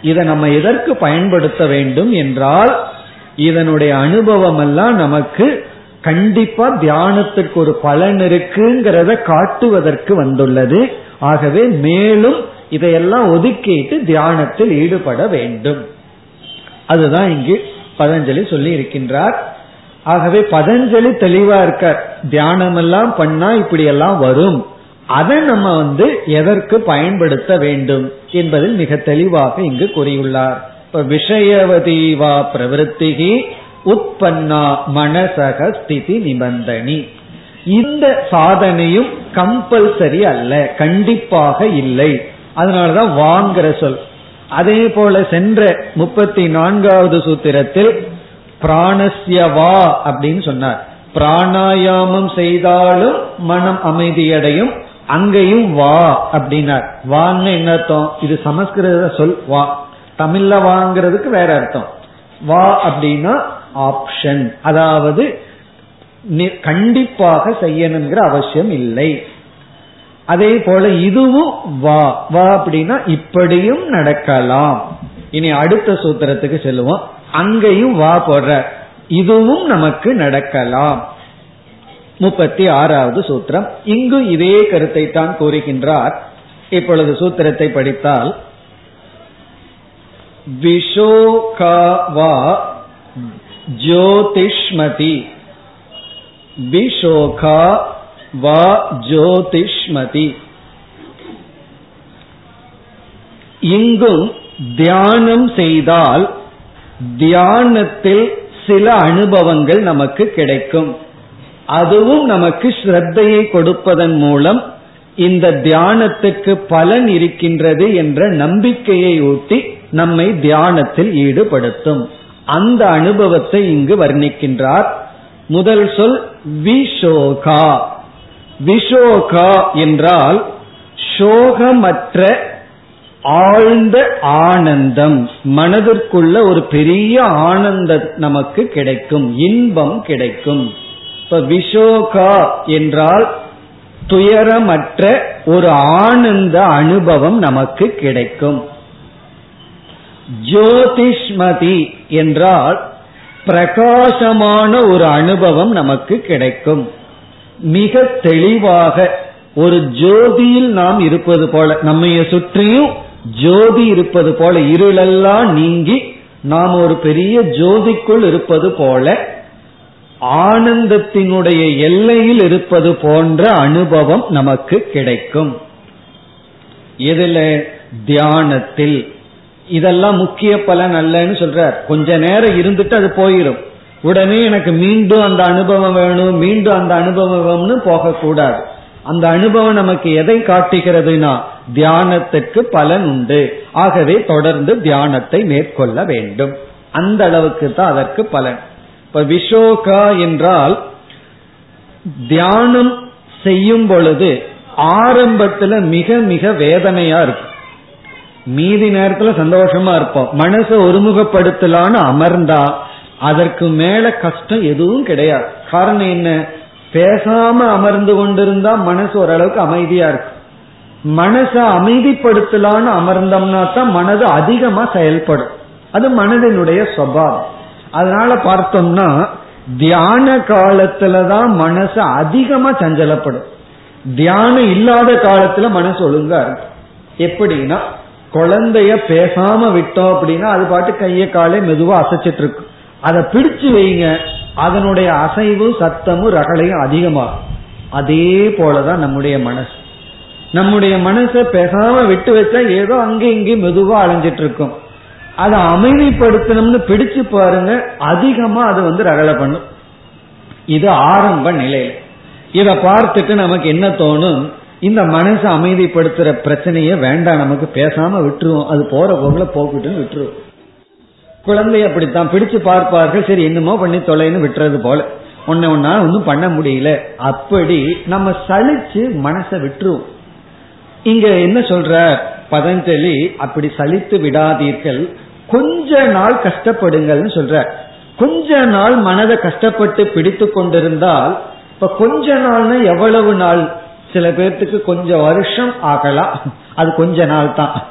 இதை நம்ம எதற்கு பயன்படுத்த வேண்டும் என்றால் இதனுடைய அனுபவம் எல்லாம் நமக்கு கண்டிப்பா தியானத்துக்கு ஒரு பலன் இருக்குங்கிறத காட்டுவதற்கு வந்துள்ளது. ஆகவே மேலும் இதையெல்லாம் ஒதுக்கிட்டு தியானத்தில் ஈடுபட வேண்டும். அதுதான் இங்கு பதஞ்சலி சொல்லி இருக்கின்றார் ஆகவே பதஞ்சலி தெளிவா இருக்க தியானம் எல்லாம் பண்ணா இப்படி எல்லாம் வரும். அதை நம்ம வந்து எதற்கு பயன்படுத்த வேண்டும் என்பதில் மிக தெளிவாக இங்கு கூறியுள்ளார். இப்ப விஷயவதீவா பிரவருத்திகி உற்பன்னா மனசக ஸ்திதி நிபந்தனி. இந்த சாதனையும் கம்பல்சரி அல்ல கண்டிப்பாக இல்லை. அதனாலதான் வாங்கிற சொல். அதே போல சென்ற முப்பத்தி நான்காவது சூத்திரத்தில் பிராணஸ்யவா அப்படின்னு சொன்னார். பிராணாயாமம் செய்தாலும் மனம் அமைதியடையும் அங்கேயும் வா அப்படின்னார். வான்னு என்ன அர்த்தம்? இது சமஸ்கிருத சொல் வா. தமிழ்ல வாங்கிறதுக்கு வேற அர்த்தம். வா அப்படின்னா ஆப்ஷன் அதாவது கண்டிப்பாக செய்யணுங்கிற அவசியம் இல்லை. அதே போல இதுவும் வா. வா அப்படின்னா இப்படியும் நடக்கலாம். இனி அடுத்த சூத்திரத்துக்கு செல்லுவோம். அங்கேயும் வா போடுற. இதுவும் நமக்கு நடக்கலாம். முப்பத்தி ஆறாவது சூத்திரம். இங்கு இதே கருத்தை தான் கூறுகின்றார். இப்பொழுது சூத்திரத்தை படித்தால் விஷோகாவா ஜோதிஷ்மதி. விஷோகா வா ஜோதிஷ்மதி. இங்கும் தியானம் செய்தால் தியானத்தில் சில அனுபவங்கள் நமக்கு கிடைக்கும். அதுவும் நமக்கு ஸ்ரத்தையை கொடுப்பதன் மூலம் இந்த தியானத்துக்கு பலன் இருக்கின்றது என்ற நம்பிக்கையை ஊட்டி நம்மை தியானத்தில் ஈடுபடுத்தும். அந்த அனுபவத்தை இங்கு வர்ணிக்கின்றார். முதல் சொல் விஷோகா விஷோகா என்றால் சோகமற்ற ஆழ்ந்த ஆனந்தம். மனதிற்குள்ள ஒரு பெரிய ஆனந்தம் நமக்கு கிடைக்கும். இன்பம் கிடைக்கும். இப்ப விஷோகா என்றால் துயரமற்ற ஒரு ஆனந்த அனுபவம் நமக்கு கிடைக்கும். ஜோதிஷ்மதி என்றால் பிரகாசமான ஒரு அனுபவம் நமக்கு கிடைக்கும். மிக தெளிவாக ஒரு ஜோதியில் நாம் இருப்பது போல நம்மைய சுற்றியும் ஜோதி இருப்பது போல இருளெல்லாம் நீங்கி நாம் ஒரு பெரிய ஜோதிக்குள் இருப்பது போல ஆனந்தத்தினுடைய எல்லையில் இருப்பது போன்ற அனுபவம் நமக்கு கிடைக்கும். இதுல தியானத்தில். இதெல்லாம் முக்கிய பலன் அல்லன்னு சொல்றார். கொஞ்ச நேரம் இருந்துட்டு அது போயிடும் உடனே எனக்கு மீண்டும் அந்த அனுபவம் வேணும் மீண்டும் அந்த அனுபவம் வேணும்னு போகக்கூடாது. அந்த அனுபவம் நமக்கு எதை காட்டுகிறதுனா தியானத்துக்கு பலன் உண்டு. ஆகவே தொடர்ந்து தியானத்தை மேற்கொள்ள வேண்டும். அந்த அளவுக்கு தான் அதற்கு பலன். இப்ப விஷோகா என்றால் தியானம் செய்யும் பொழுது ஆரம்பத்துல மிக மிக வேதனையா இருக்கும். மீதி நேரத்துல சந்தோஷமா இருப்போம். மனசை ஒருமுகப்படுத்தலான்னு அமர்ந்தா அதற்கு மேல கஷ்டம் எதுவும் கிடையாது. காரணம் என்ன? பேசாம அமர்ந்து கொண்டிருந்தா மனசு ஓரளவுக்கு அமைதியா இருக்கும் மனசை அமைதிப்படுத்தலான்னு அமர்ந்தோம்னா தான் மனது அதிகமா செயல்படும். அது மனதினுடைய சுவாவம் அதனால பார்த்தோம்னா தியான காலத்துலதான் மனசு அதிகமா சஞ்சலப்படும். தியானம் இல்லாத காலத்துல மனசு ஒழுங்கா இருக்கும் எப்படின்னா குழந்தைய பேசாம விட்டோம் அப்படின்னா அது பாட்டு கைய காலே மெதுவா அசைச்சிட்டு இருக்கு அதை பிடிச்சு வைங்க. அதனுடைய அசைவு சத்தமும் ரகலையும் அதிகமாகும். அதே போலதான் நம்முடைய மனசு. நம்முடைய மனசை பேசாம விட்டு வச்சா ஏதோ அங்கே இங்கே மெதுவா அலைஞ்சிட்டு இருக்கும் அதை அமைதிப்படுத்தணும்னு பிடிச்சு பாருங்க அதிகமா அது வந்து ரகலை பண்ணும். இது ஆரம்ப நிலையில. இத பார்த்துட்டு நமக்கு என்ன தோணும்? இந்த மனசை அமைதிப்படுத்துற பிரச்சனைய வேண்டாம் நமக்கு பேசாம விட்டுருவோம். அது போற போகல போக்கிட்டுன்னு விட்டுருவோம். குழந்தை அப்படித்தான். பிடிச்சு பார்ப்பார்கள். சரி என்னமோ பண்ணி தொலைன்னு விட்டுறது போல. ஒன்ன ஒன்னா ஒன்றும் பண்ண முடியல. அப்படி நம்ம சலிச்சு மனசை விட்டுருவோம். இங்க என்ன சொல்ற? பதஞ்சலி அப்படி சலித்து விடாதீர்கள். கொஞ்ச நாள் கஷ்டப்படுங்கள்னு சொல்ற. கொஞ்ச நாள் மனதை கஷ்டப்பட்டு பிடித்து கொண்டிருந்தால் இப்ப கொஞ்ச நாள்னா எவ்வளவு நாள்? சில பேர்த்துக்கு கொஞ்சம் வருஷம் ஆகலாம். அது கொஞ்ச நாள் தான்.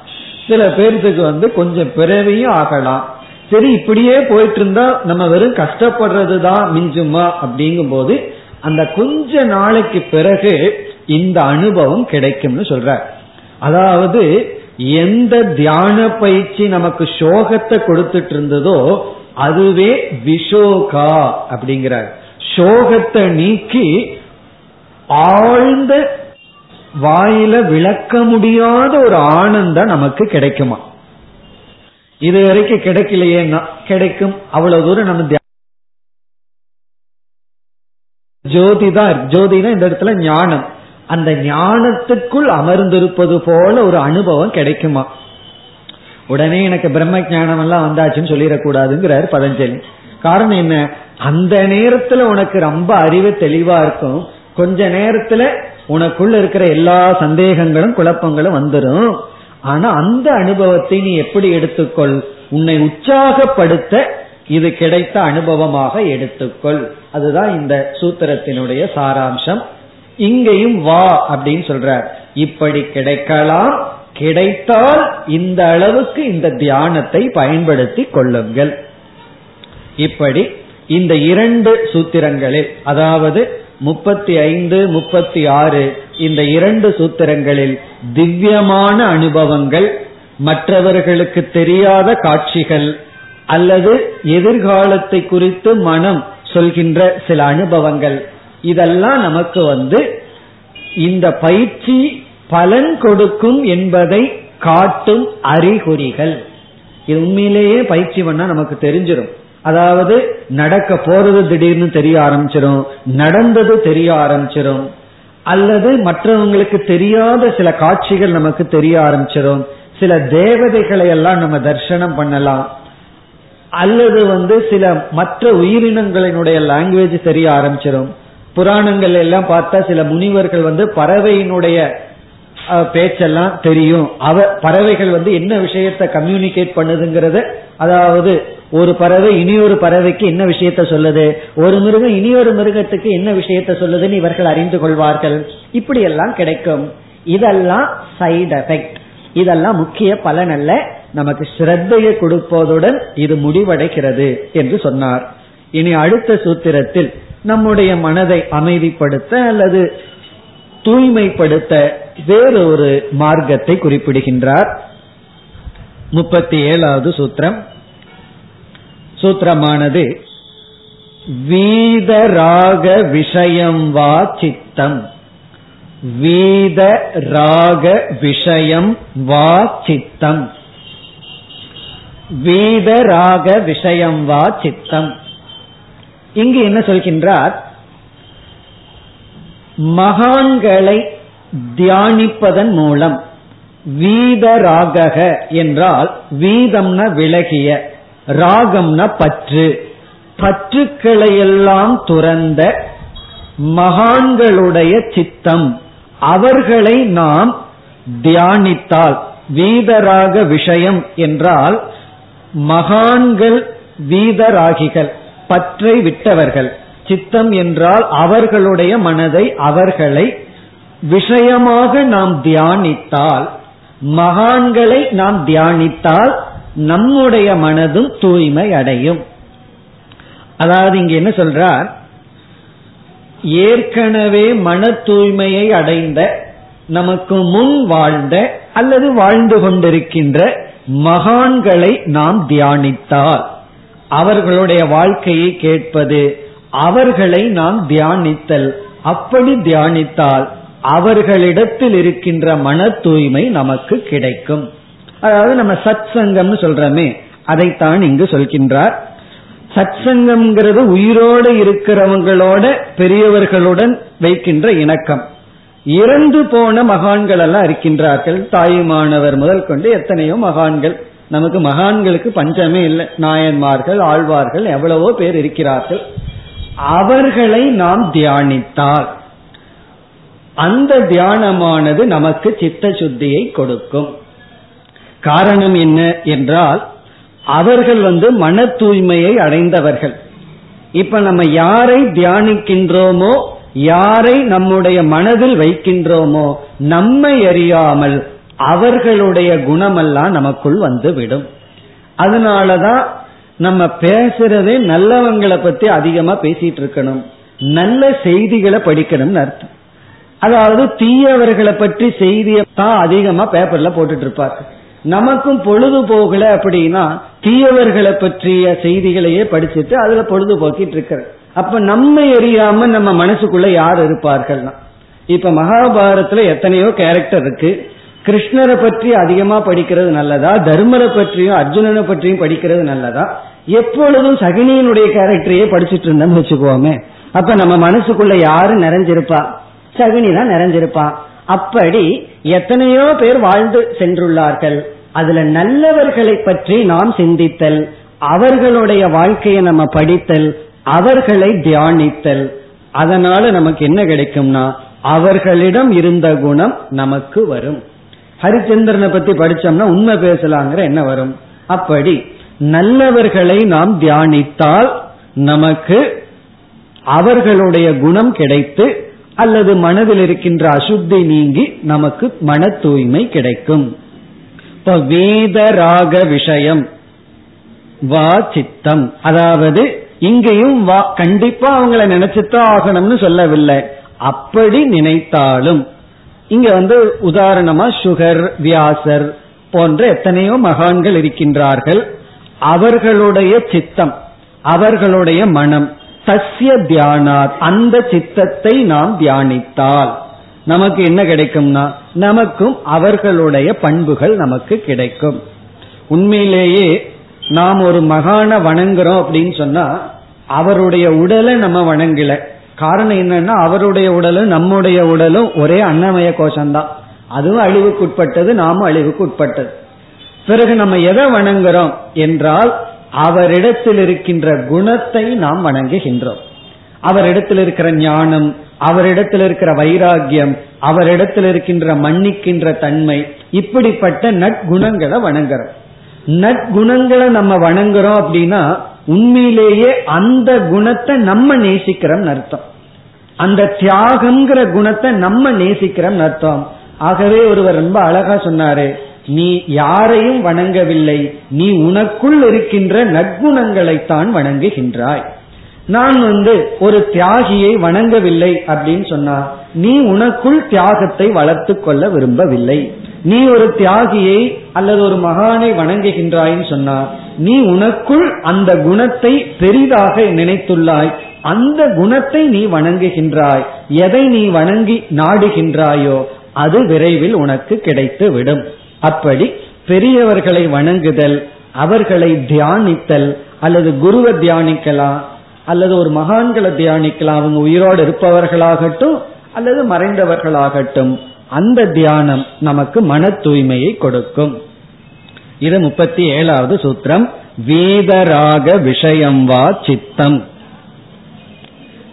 சில பேர்த்துக்கு வந்து கொஞ்சம் பிறவியும் ஆகலாம். சரி இப்படியே போயிட்டு இருந்தா நம்ம வெறும் கஷ்டப்படுறது தான் மிஞ்சுமா அப்படிங்கும் போது அந்த கொஞ்ச நாளைக்கு பிறகு இந்த அனுபவம் கிடைக்கும்னு சொல்ற. அதாவது எந்த தியான பயிற்சி நமக்கு சோகத்தை கொடுத்துட்டு இருந்ததோ அதுவே விஷோகா அப்படிங்கிறார். சோகத்தை நீக்கி ஆழ்ந்த வாயில விளக்க முடியாத ஒரு ஆனந்தம் நமக்கு கிடைக்குமா? இது வரைக்கும் கிடைக்கலையே கிடைக்கும். அவ்வளவு தூரம் நம்ம ஜோதி தான் ஜோதினா இந்த இடத்துல ஞானம். அந்த ஞானத்துக்குள் அமர்ந்திருப்பது போல ஒரு அனுபவம் கிடைக்குமா? உடனே எனக்கு பிரம்ம ஞானம் எல்லாம் வந்தாச்சுன்னு சொல்லிடக்கூடாதுங்கிறார் பதஞ்சலி. காரணம் என்ன? அந்த நேரத்துல உனக்கு ரொம்ப அறிவு தெளிவா இருக்கும். கொஞ்ச நேரத்துல உனக்குள்ள இருக்கிற எல்லா சந்தேகங்களும் குழப்பங்களும் வந்துடும் ஆனா அந்த அனுபவத்தை நீ எப்படி எடுத்துக்கொள்? உன்னை உற்சாகப்படுத்த இது கிடைத்த அனுபவமாக எடுத்துக்கொள். அதுதான் இந்த சூத்திரத்தினுடைய சாராம்சம். இங்கேயும் வா அப்படின்னு சொல்றார். இப்படி கிடைக்கலாம் கிடைத்தால் இந்த அளவுக்கு இந்த தியானத்தை பயன்படுத்தி கொள்ளுங்கள். இப்படி இந்த இரண்டு சூத்திரங்களில் அதாவது முப்பத்தி ஐந்து முப்பத்தி ஆறு இந்த இரண்டு சூத்திரங்களில் திவ்யமான அனுபவங்கள் மற்றவர்களுக்கு தெரியாத காட்சிகள் அல்லது எதிர்காலத்தை குறித்து மனம் சொல்கின்ற சில அனுபவங்கள். இதெல்லாம் நமக்கு வந்து இந்த பயிற்சி பலன் கொடுக்கும் என்பதை காட்டும் அறிகுறிகள். இது உண்மையிலேயே பயிற்சி பண்ணா நமக்கு தெரிஞ்சிடும் அதாவது நடக்க போறது திடீர்னு தெரிய ஆரம்பிச்சிடும் நடந்தது தெரிய ஆரம்பிச்சிடும் அல்லது மற்றவங்களுக்கு தெரியாத சில காட்சிகள் நமக்கு தெரிய ஆரம்பிச்சிடும். சில தேவதைகளை எல்லாம் நம்ம தர்சனம் பண்ணலாம். அல்லது வந்து சில மற்ற உயிரினங்களினுடைய லாங்குவேஜ் தெரிய ஆரம்பிச்சிடும். புராணங்கள் எல்லாம் பார்த்தா சில முனிவர்கள் வந்து பறவையினுடைய பேச்செல்லாம் தெரியும். அவ பறவைகள் வந்து என்ன விஷயத்த கம்யூனிகேட் பண்ணுதுங்கிறத அதாவது ஒரு பறவை இனியொரு பறவைக்கு என்ன விஷயத்த சொல்லுது? ஒரு மிருகம் இனியொரு மிருகத்துக்கு என்ன விஷயத்த சொல்லுதுன்னு இவர்கள் அறிந்து கொள்வார்கள். இப்படி எல்லாம் கிடைக்கும். இதெல்லாம் சைடு எஃபெக்ட் இதெல்லாம் முக்கிய பலன் அல்ல. நமக்கு ஸ்ரத்தையை கொடுப்பதுடன் இது முடிவடைகிறது என்று சொன்னார். இனி அடுத்த சூத்திரத்தில் நம்முடைய மனதை அமைதிப்படுத்த அல்லது தூய்மைப்படுத்த வேறு ஒரு மார்க்கத்தை குறிப்பிடுகின்றார். முப்பத்தி ஏழாவது சூத்திரம். சூத்திரமானது வீதராக விஷயம் வா சித்தம். வீத ராக விஷயம் வா சித்தம். வீத ராக விஷயம் வா சித்தம். இங்கு என்ன சொல்கின்றார்? மகான்களை தியானிப்பதன் மூலம் வீதராக என்றால் வீதம்ன விலகிய ராகம்னா பற்று. பற்றுக்களையெல்லாம் துறந்த மகான்களுடைய சித்தம். அவர்களை நாம் தியானித்தால் வீதராக விஷயம் என்றால் மகான்கள் வீதராகிகள் பற்றை விட்டவர்கள். சித்தம் என்றால் அவர்களுடைய மனதை அவர்களை விஷயமாக நாம் தியானித்தால் மகான்களை நாம் தியானித்தால் நம்முடைய மனதும் தூய்மை அடையும். அதாவது இங்க என்ன சொல்றார்? ஏற்கனவே மன தூய்மையை அடைந்த நமக்கு முன் வாழ்ந்த அல்லது வாழ்ந்து கொண்டிருக்கின்ற மகான்களை நாம் தியானித்தால் அவர்களுடைய வாழ்க்கையை கேட்பது அவர்களை நாம் தியானித்தல். அப்படி தியானித்தால் அவர்களிடத்தில் இருக்கின்ற மன தூய்மை நமக்கு கிடைக்கும். அதாவது நம்ம சத் சங்கம்னு சொல்றோமே அதைத்தான் இங்கு சொல்கின்றார். சத் சங்கம்ங்கிறது உயிரோடு இருக்கிறவங்களோட பெரியவர்களுடன் வைக்கின்ற இணக்கம். இறந்து போன மகான்கள் எல்லாம் இருக்கின்றார்கள். தாயுமானவர் முதல் கொண்டு எத்தனையோ மகான்கள். நமக்கு மகான்களுக்கு பஞ்சமே இல்லை. நாயன்மார்கள் ஆழ்வார்கள் எவ்வளவோ பேர் இருக்கிறார்கள். அவர்களை நாம் தியானித்தால் அந்த தியானமானது நமக்கு சித்த சுத்தியை கொடுக்கும். காரணம் என்ன என்றால் அவர்கள் வந்து மன தூய்மையை அடைந்தவர்கள். இப்ப நம்ம யாரை தியானிக்கின்றோமோ யாரை நம்முடைய மனதில் வைக்கின்றோமோ நம்மை அறியாமல் அவர்களுடைய குணமெல்லாம் நமக்குள் வந்து விடும் அதனாலதான் நம்ம பேசுறதே நல்லவங்களை பத்தி அதிகமா பேசிட்டு இருக்கணும் நல்ல செய்திகளை படிக்கணும்னு அர்த்தம். அதாவது தீயவர்களை பற்றி செய்தியை தான் அதிகமா பேப்பர்ல போட்டுட்டு இருப்பார்கள் நமக்கும் பொழுது போகல அப்படின்னா தீயவர்களை பற்றிய செய்திகளையே படிச்சுட்டு அதுல பொழுது போக்கிட்டு இருக்கிறது. அப்ப நம்ம எரியாம நம்ம மனசுக்குள்ள யார் இருப்பார்கள்னா? இப்ப மகாபாரதத்துல எத்தனையோ கேரக்டர் இருக்கு. கிருஷ்ணரை பற்றி அதிகமா படிக்கிறது நல்லதா? தர்மரை பற்றியும் அர்ஜுனனை பற்றியும் படிக்கிறது நல்லதா? எப்பொழுதும் சகினியினுடைய கேரக்டரையே படிச்சுட்டு இருந்தோம்னு வச்சுக்கோமே. அப்ப நம்ம மனசுக்குள்ள யாரு நிறைஞ்சிருப்பா? சகுனி தான் நிறைஞ்சிருப்பா. அப்படி எத்தனையோ பேர் வாழ்ந்து சென்றுள்ளார்கள். அதுல நல்லவர்களை பற்றி நாம் சிந்தித்தல் அவர்களுடைய வாழ்க்கையை நம்ம படித்தல் அவர்களை தியானித்தல். அதனால நமக்கு என்ன கிடைக்கும்னா அவர்களிடம் இருந்த குணம் நமக்கு வரும். ஹரிச்சந்திரனை பத்தி படிச்சோம்னா உண்மை பேசலாங்கிற என்ன வரும்? அப்படி நல்லவர்களை நாம் தியானித்தால் நமக்கு அவர்களுடைய குணம் கிடைத்து அல்லது மனதில் இருக்கின்ற அசுத்தி நீங்கி நமக்கு மன தூய்மை கிடைக்கும். இப்ப வேதராக விஷயம். வா சித்தம். அதாவது இங்கேயும் வா கண்டிப்பா அவங்கள நினைச்சுதான் ஆகணும்னு சொல்லவில்லை. அப்படி நினைத்தாலும் இங்க வந்து உதாரணமா சுகர் வியாசர் போன்ற எத்தனையோ மகான்கள் இருக்கின்றார்கள். அவர்களுடைய சித்தம் அவர்களுடைய மனம் தஸ்ய தியானாத் அந்த சித்தத்தை நாம் தியானித்தால். நமக்கு என்ன கிடைக்கும்னா நமக்கும் அவர்களுடைய பண்புகள் நமக்கு கிடைக்கும். உண்மையிலேயே நாம் ஒரு மகான வணங்குறோம் அப்படின்னு சொன்னா அவருடைய உடலை நம்ம வணங்கல. காரணம் என்னன்னா அவருடைய உடலும் நம்முடைய உடலும் ஒரே அன்னமய கோஷம்தான். அதுவும் அழிவுக்குட்பட்டது நாமும் அழிவுக்குட்பட்டது. பிறகு நம்ம எதை வணங்குறோம் என்றால் அவரிடத்தில் இருக்கின்ற குணத்தை நாம் வணங்குகின்றோம். அவரிடத்தில் இருக்கிற ஞானம் அவரிடத்தில் இருக்கிற வைராகியம் அவரிடத்தில் இருக்கின்ற மன்னிக்கின்ற தன்மை இப்படிப்பட்ட நற்குணங்களை வணங்குறோம். நற்குணங்களை நம்ம வணங்குறோம் அப்படின்னா உண்மையிலேயே அந்த குணத்தை நம்ம நேசிக்கிறோம் அர்த்தம். அந்த தியாகங்கிற குணத்தை நம்ம நேசிக்கிறோம் அர்த்தம். ஆகவே ஒருவர் ரொம்ப அழகா சொன்னாரு நீ யாரையும் வணங்கவில்லை நீ உனக்குள் இருக்கின்ற நற்குணங்களைத்தான் வணங்குகின்றாய். நான் வந்து ஒரு தியாகியை வணங்கவில்லை அப்படின்னு சொன்னா நீ உனக்குள் தியாகத்தை வளர்த்து கொள்ள விரும்பவில்லை. நீ ஒரு தியாகியை அல்லது ஒரு மகானை வணங்குகின்றாய்ன்னு சொன்னா நீ உனக்குள் அந்த குணத்தை பெரிதாக நினைத்துள்ளாய். அந்த குணத்தை நீ வணங்குகின்றாய். எதை நீ வணங்கி நாடுகின்றாயோ அது விரைவில் உனக்கு கிடைத்து விடும் அப்படி பெரியவர்களை வணங்குதல் அவர்களை தியானித்தல் அல்லது குருவை தியானிக்கலாம் அல்லது ஒரு மகான்களை தியானிக்கலாம் அவங்க உயிரோடு இருப்பவர்களாகட்டும் அல்லது மறைந்தவர்களாகட்டும் அந்த தியானம் நமக்கு மன தூய்மையை கொடுக்கும். இது முப்பத்தி ஏழாவது சூத்திரம். வேதராக விஷயம் வா சித்தம்.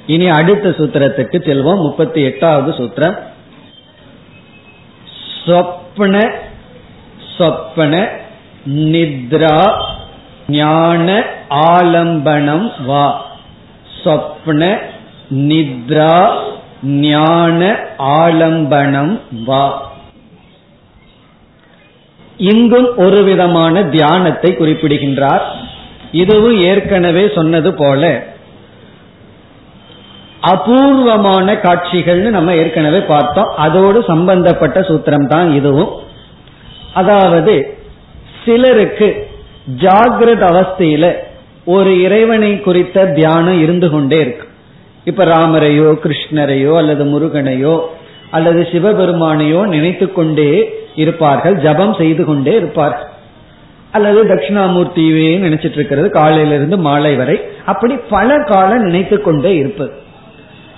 இனி அடுத்த சூத்திரத்துக்கு செல்வோம். முப்பத்தி எட்டாவது சூத்திரம். சொப்ன சொப்பன நித்ரா ஞான ஆலம்பனம் வா. சொப்ன நித்ரா ஞான ஆலம்பனம் வா. இங்கும் ஒரு விதமான தியானத்தை குறிப்பிடுகின்றார். இதுவும் ஏற்கனவே சொன்னது போல. அபூர்வமான காட்சிகள்னு நம்ம ஏற்கனவே பார்த்தோம். அதோடு சம்பந்தப்பட்ட சூத்திரம் தான் இதுவும். அதாவது சிலருக்கு ஜாகிரத அவஸ்தையில ஒரு இறைவனை குறித்த தியானம் இருந்து கொண்டே இருக்கு. இப்ப ராமரையோ கிருஷ்ணரையோ அல்லது முருகனையோ அல்லது சிவபெருமானையோ நினைத்து கொண்டே இருப்பார்கள் ஜபம் செய்து கொண்டே இருப்பார்கள். அல்லது தட்சிணாமூர்த்தியே நினைச்சிட்டு இருக்கிறது காலையிலிருந்து மாலை வரை. அப்படி பல காலம் நினைத்து கொண்டே இருப்பது.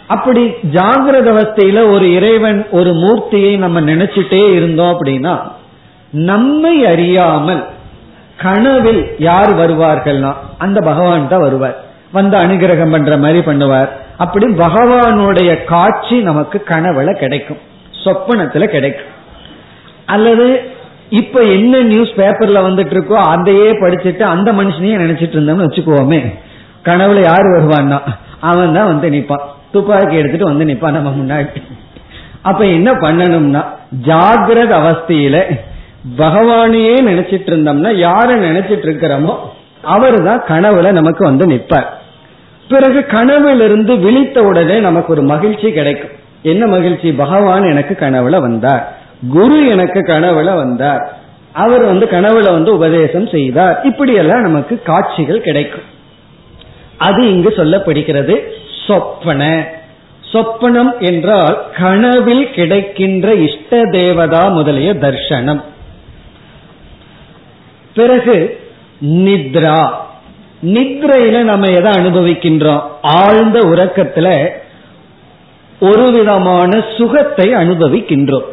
அப்படி ஜாகிரத அவஸ்தையில ஒரு இறைவன் ஒரு மூர்த்தியை நம்ம நினைச்சிட்டே இருந்தோம் அப்படின்னா நம்மை அறியாமல் கனவில் யார் வருவார்கள்னா அந்த பகவான் தான் வருவார். வந்து அனுகிரகம் பண்ற மாதிரி பண்ணுவார். அப்படி பகவானுடைய காட்சி நமக்கு கனவுல கிடைக்கும். சொப்பனத்துல கிடைக்கும். அல்லது இப்ப என்ன நியூஸ் பேப்பர்ல வந்துட்டு இருக்கோ அதையே படிச்சுட்டு அந்த மனுஷனையே நினைச்சிட்டு இருந்தோம்னு வச்சுக்குவோமே கனவுல யார் வருவான்னா அவன் தான் வந்து நிப்பான். துப்பாக்கி எடுத்துட்டு வந்து நிப்பான் நம்ம முன்னாடி. அப்ப என்ன பண்ணணும்னா ஜாகிரத அவஸ்தையில பகவானையே நினைச்சிட்டு இருந்தோம்னா யார நினைச்சிட்டு இருக்கிறோமோ அவரு தான் கனவுல நமக்கு வந்து நிற்பார். பிறகு கனவிலிருந்து விழித்த உடனே நமக்கு ஒரு மகிழ்ச்சி கிடைக்கும். என்ன மகிழ்ச்சி? பகவான் எனக்கு கனவுல வந்தார். குரு எனக்கு கனவுல வந்தார். அவர் வந்து கனவுல வந்து உபதேசம் செய்தார். இப்படியெல்லாம் நமக்கு காட்சிகள் கிடைக்கும். அது இங்கு சொல்லப்படுகிறது சொப்பன. சொப்பனம் என்றால் கனவில் கிடைக்கின்ற இஷ்ட தேவதா முதலிய தர்சனம் பிறகு நித்ரா. நித்ரையில நம்ம எதை அனுபவிக்கின்றோம்? ஆழ்ந்த உறக்கத்துல ஒரு விதமான சுகத்தை அனுபவிக்கின்றோம்.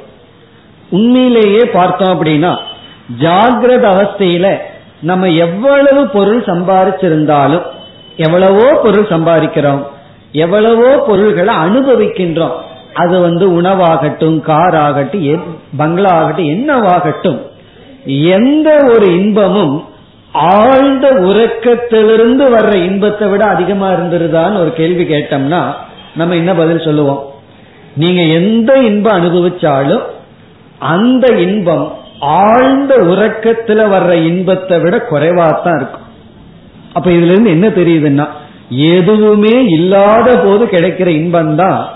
உண்மையிலேயே பார்த்தோம் அப்படின்னா ஜாகிரத அவஸ்தையில நம்ம எவ்வளவு பொருள் சம்பாதிச்சிருந்தாலும் எவ்வளவோ பொருள் சம்பாதிக்கிறோம் எவ்வளவோ பொருள்களை அனுபவிக்கின்றோம். அது வந்து உணவாகட்டும் கார் ஆகட்டும் பங்களா ஆகட்டும் என்னவாகட்டும். எந்த ஒரு இன்பமும் ஆழ்ந்த உறக்கத்திலிருந்து வர்ற இன்பத்தை விட அதிகமா இருந்திருதான்னு ஒரு கேள்வி கேட்டோம்னா நம்ம என்ன பதில் சொல்லுவோம்? நீங்க எந்த இன்பம் அனுபவிச்சாலும் அந்த இன்பம் ஆழ்ந்த உறக்கத்துல வர்ற இன்பத்தை விட குறைவாத்தான் இருக்கும். அப்ப இதுல இருந்து என்ன தெரியுதுன்னா எதுவுமே இல்லாத போது கிடைக்கிற இன்பம் தான்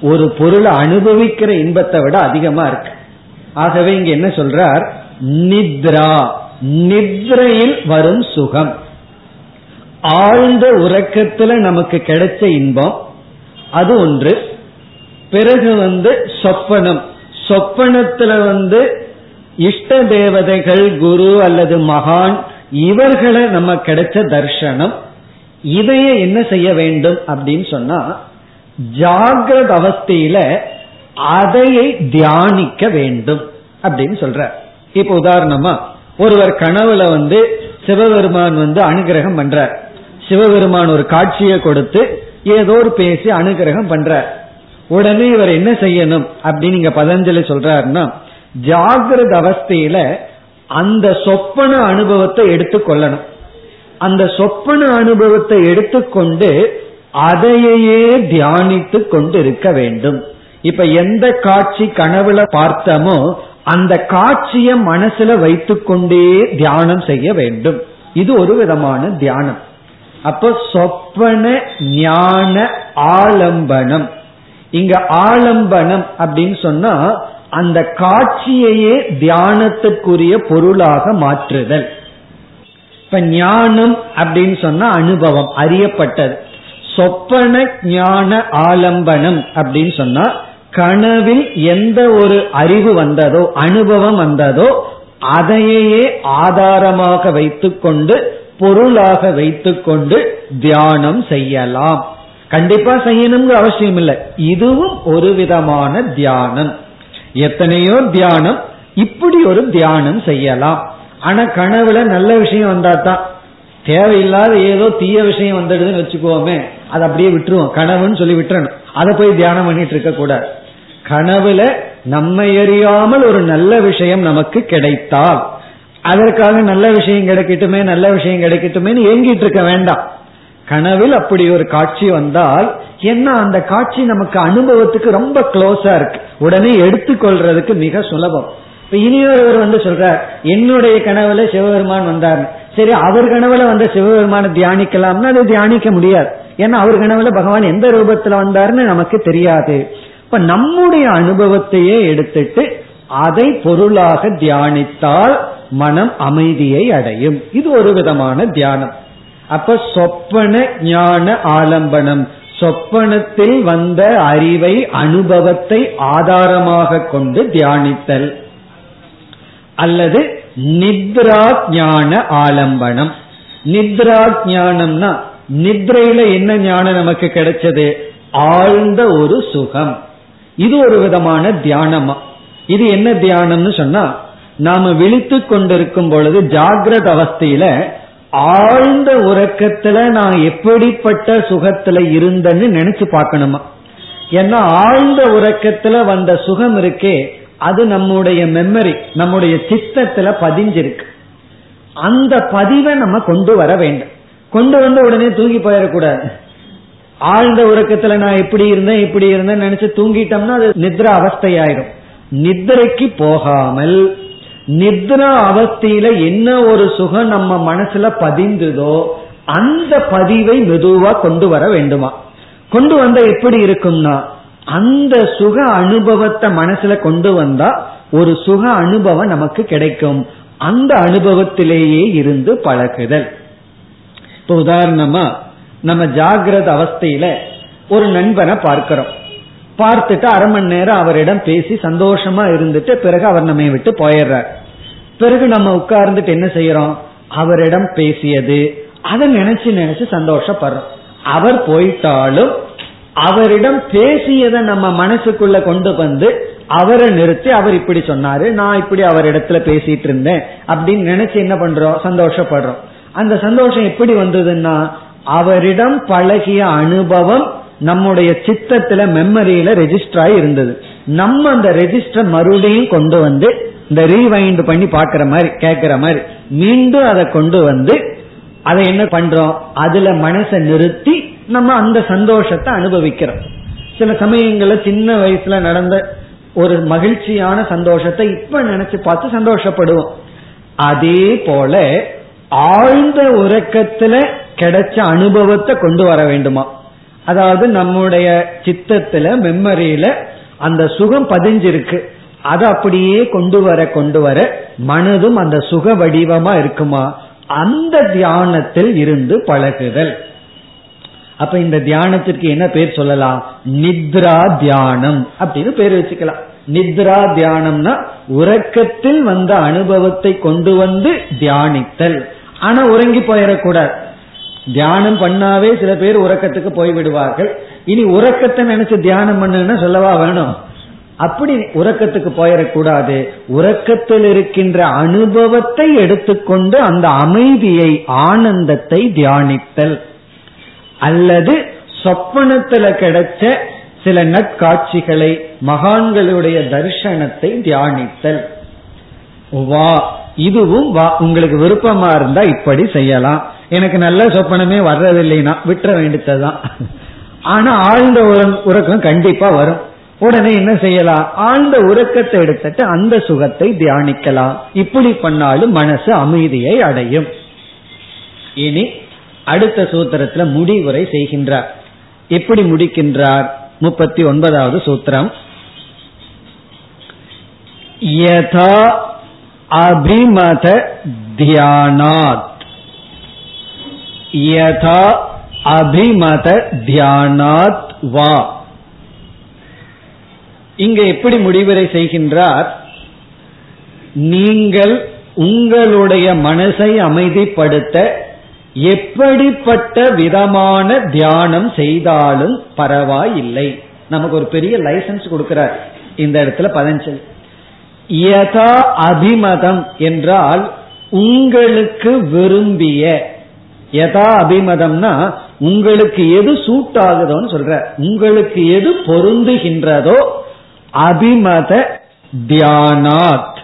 ஒரு பொருளை அனுபவிக்கிற இன்பத்தை விட அதிகமா இருக்கு. ஆகவே இங்க என்ன சொல்றார்? நித்ரா. நித்ரையில் வரும் சுகம். ஆழ்ந்த உறக்கத்துல நமக்கு கிடைச்ச இன்பம் அது ஒன்று. பிறகு வந்து சொப்பனம். சொப்பனத்துல வந்து இஷ்ட தேவதைகள் குரு அல்லது மகான் இவர்களை நம்ம கிடைச்ச தர்ஷனம். இதைய என்ன செய்ய வேண்டும் அப்படின்னு சொன்னா ஜாகிரத அவஸ்தையில அதையை தியானிக்க வேண்டும் அப்படின்னு சொல்ற. இப்ப உதாரணமா ஒருவர் கனவுல வந்து சிவபெருமான் வந்து அனுகிரகம் பண்றார். சிவபெருமான் ஒரு காட்சியை கொடுத்து ஏதோ ஒரு பேசி அனுகிரகம் பண்றார். உடனே இவர் என்ன செய்யணும் அப்படின்னு நீங்க பதஞ்சலி சொல்றாருன்னா ஜாகிரத அவஸ்தையில அந்த சொப்பன அனுபவத்தை எடுத்துக்கொள்ளணும் அந்த சொப்பன அனுபவத்தை எடுத்துக்கொண்டு அதையே தியானித்து கொண்டு இருக்க வேண்டும். இப்ப எந்த காட்சி கனவுல பார்த்தமோ அந்த காட்சியை மனசுல வைத்துக்கொண்டே தியானம் செய்ய வேண்டும். இது ஒரு விதமான தியானம். அப்ப சொப்பன ஞான ஆலம்பனம். இங்க ஆலம்பனம் அப்படின்னு சொன்னா அந்த காட்சியையே தியானத்துக்குரிய பொருளாக மாற்றுதல். இப்ப ஞானம் அப்படின்னு சொன்னா அனுபவம் அறியப்பட்டது. சொப்பன ஞான ஆலம்பனம் அப்படின்னு சொன்னா கனவில் எந்த ஒரு அறிவு வந்ததோ அனுபவம் வந்ததோ அதையே ஆதாரமாக வைத்துக்கொண்டு பொருளாக வைத்துக்கொண்டு தியானம் செய்யலாம். கண்டிப்பா செய்யணுங்கிற அவசியம் இல்லை. இதுவும் ஒரு விதமான தியானம். எத்தனையோ தியானம் இப்படி ஒரு தியானம் செய்யலாம். ஆனா கனவுல நல்ல விஷயம் வந்தா தான் தேவையில்லாத ஏதோ தீய விஷயம் வந்துடுதுன்னு வச்சுக்கோமே அதை அப்படியே விட்டுருவோம். கனவுன்னு சொல்லி விட்டுறணும். அதை போய் தியானம் பண்ணிட்டு இருக்க கூடாது கனவுல நம்மை அறியாமல் ஒரு நல்ல விஷயம் நமக்கு கிடைத்தால் அதற்காக நல்ல விஷயம் கிடைக்கட்டுமே நல்ல விஷயம் கிடைக்கட்டுமே ஏங்கிட்டு இருக்க வேண்டாம். கனவில் அப்படி ஒரு காட்சி வந்தால் என்ன அந்த காட்சி நமக்கு அனுபவத்துக்கு ரொம்ப க்ளோஸா இருக்கு. உடனே எடுத்துக்கொள்றதுக்கு மிக சுலபம். இப்ப இனியொருவர் வந்து சொல்றார் என்னுடைய கனவுல சிவபெருமான் வந்தார் சரி அவர் கனவுல வந்த சிவபெருமான தியானிக்கலாம்னா அதை தியானிக்க முடியாது. ஏன்னா அவர் கனவுல பகவான் எந்த ரூபத்துல வந்தாருன்னு நமக்கு தெரியாது. இப்ப நம்முடைய அனுபவத்தையே எடுத்துட்டு அதை பொருளாக தியானித்தால் மனம் அமைதியை அடையும். இது ஒரு விதமான தியானம். அப்ப சொப்பன ஞான ஆலம்பனம் சொப்பனத்தில் வந்த அறிவை அனுபவத்தை ஆதாரமாக கொண்டு தியானித்தல். அல்லது நித்ரா ஞான ஆலம்பனம். நித்ரா ஞானம்னா நித்ரையில என்ன ஞானம் நமக்கு கிடைச்சது? ஆழ்ந்த ஒரு சுகம். இது ஒரு விதமான தியானமா. இது என்ன தியானம்னு சொன்னா நாம விழித்து கொண்டிருக்கும் பொழுது ஜாகிரத அவஸ்தையில ஆழ்ந்த உறக்கத்துல நான் எப்படிப்பட்ட சுகத்துல இருந்தேன்னு நினைச்சு பார்க்கணுமா? ஏன்னா ஆழ்ந்த உறக்கத்துல வந்த சுகம் இருக்கே அது நம்முடைய மெமரி நம்முடைய சித்தத்துல பதிஞ்சிருக்கு. அந்த பதிவை நம்ம கொண்டு வர வேண்டும். கொண்டு வந்து உடனே தூங்கி போயிடக்கூடாது. ஆழ்ந்த உறக்கத்துல நான் எப்படி இருந்தேன் இப்படி இருந்தேன் நினைச்சு தூங்கிட்டோம்னா அது நித்ரா அவஸ்தையாயிரும் நித்ரைக்கு போகாமல் நித்ரா அவஸ்தையில என்ன ஒரு சுகம் நம்ம மனசுல பதிந்ததோ அந்த பதிவை மெதுவா கொண்டு வர வேண்டுமா? கொண்டு வந்த எப்படி இருக்கும்னா அந்த சுக அனுபவத்தை மனசுல கொண்டு வந்தா ஒரு சுக அனுபவம் நமக்கு கிடைக்கும். அந்த அனுபவத்திலேயே இருந்து பழகுதல். இப்ப உதாரணமா நம்ம ஜாகிரத அவஸ்தையில ஒரு நண்பனை பார்க்கிறோம். பார்த்துட்டு அரை மணி நேரம் அவரிடம் பேசி சந்தோஷமா இருந்துட்டு பிறகு அவர் நம்ம விட்டு போயிடுறார். பிறகு நம்ம உட்கார்ந்துட்டு என்ன செய்யறோம்? அவரிடம் பேசியது. அதை நினைச்சு நினைச்சு சந்தோஷப்படுறோம். அவர் போயிட்டாலும் அவரிடம் பேசியதை நம்ம மனசுக்குள்ள கொண்டு வந்து அவரை நிறுத்தி அவர் இப்படி சொன்னாரு நான் இப்படி அவரிடத்துல பேசிட்டு இருந்தேன் அப்படின்னு நினைச்சு என்ன பண்றோம்? சந்தோஷப்படுறோம். அந்த சந்தோஷம் எப்படி வந்ததுன்னா அவரிடம் பழகிய அனுபவம் நம்முடைய சித்தத்துல மெமரியில ரெஜிஸ்டர் ஆகி இருந்தது. நம்ம அந்த ரெஜிஸ்டர் மறுபடியும் கொண்டு வந்து இந்த ரீவைண்ட் பண்ணி பாக்குற மாதிரி கேட்கிற மாதிரி மீண்டும் அதை கொண்டு வந்து அதை என்ன பண்றோம்? அதுல மனசை நிறுத்தி நம்ம அந்த சந்தோஷத்தை அனுபவிக்கிறோம். சில சமயங்கள்ல சின்ன வயசுல நடந்த ஒரு மகிழ்ச்சியான சந்தோஷத்தை இப்ப நினைச்சு பார்த்து சந்தோஷப்படுவோம். அதே போல ஆழ்ந்த உறக்கத்துல கிடைச்ச அனுபவத்தை கொண்டு வர வேண்டுமா? அதாவது நம்முடைய சித்தத்துல மெம்மரியில அந்த சுகம் பதிஞ்சிருக்கு. அதை அப்படியே கொண்டு வர கொண்டு வர மனதும் அந்த சுக வடிவமா இருக்குமா? அந்த தியானத்தில் இருந்து பழகுதல். அப்ப இந்த தியானத்திற்கு என்ன பேர் சொல்லலாம்? நித்ரா தியானம் அப்படின்னு பேர் வச்சுக்கலாம். நித்ரா தியானம்னா உறக்கத்தில் வந்த அனுபவத்தை கொண்டு வந்து தியானித்தல். ஆனா உறங்கி போயிடக்கூடாது. தியானம் பண்ணாவே சில பேர் உறக்கத்துக்கு போய் விடுவார்கள். இனி உறக்கத்தை நினைச்சு தியானம் பண்ணுன்னா சொல்லவா வேணும்? அப்படி உறக்கத்துக்கு போயிடக்கூடாது. உறக்கத்தில் இருக்கின்ற அனுபவத்தை எடுத்துக்கொண்டு அந்த அமைதியை ஆனந்தத்தை தியானித்தல். அல்லது சொப்பனத்துல கிடைச்ச சில நட்காட்சிகளை மகான்களுடைய தரிசனத்தை தியானித்தல். வா இதுவும் வா உங்களுக்கு விருப்பமா இருந்தா இப்படி செய்யலாம். எனக்கு நல்ல சொப்பனமே வர்றதில்லைன்னா விட்டுற வேண்டியதுதான். ஆனா ஆழ்ந்த உறக்கம் கண்டிப்பா வரும். உடனே என்ன செய்யலாம்? ஆழ்ந்த உறக்கத்தை எடுத்துட்டு அந்த சுகத்தை தியானிக்கலாம். இப்படி பண்ணாலும் மனசு அமைதியை அடையும். இனி அடுத்த சூத்திரத்துல முடிவுரை செய்கின்றார். எப்படி முடிக்கின்றார்? முப்பத்தி ஒன்பதாவது சூத்திரம். யதா அபிமத தியானாத். யதா அபிமத தியானாத் வா. இங்க எப்படி முடிவுரை செய்கின்றார்? நீங்கள் உங்களுடைய மனசை அமைதிப்படுத்த எப்படிப்பட்ட விதமான தியானம் செய்தாலும் பரவாயில்லை. நமக்கு ஒரு பெரிய லைசன்ஸ் கொடுக்கிறார் இந்த இடத்துல பதஞ்சல். யதா அபிமதம் என்றால் உங்களுக்கு விரும்பிய எதா அபிமதம்னா உங்களுக்கு எது சூட் ஆகுதோன்னு சொல்ற. உங்களுக்கு எது பொருந்துகின்றதோ அபிமத தியானாத்.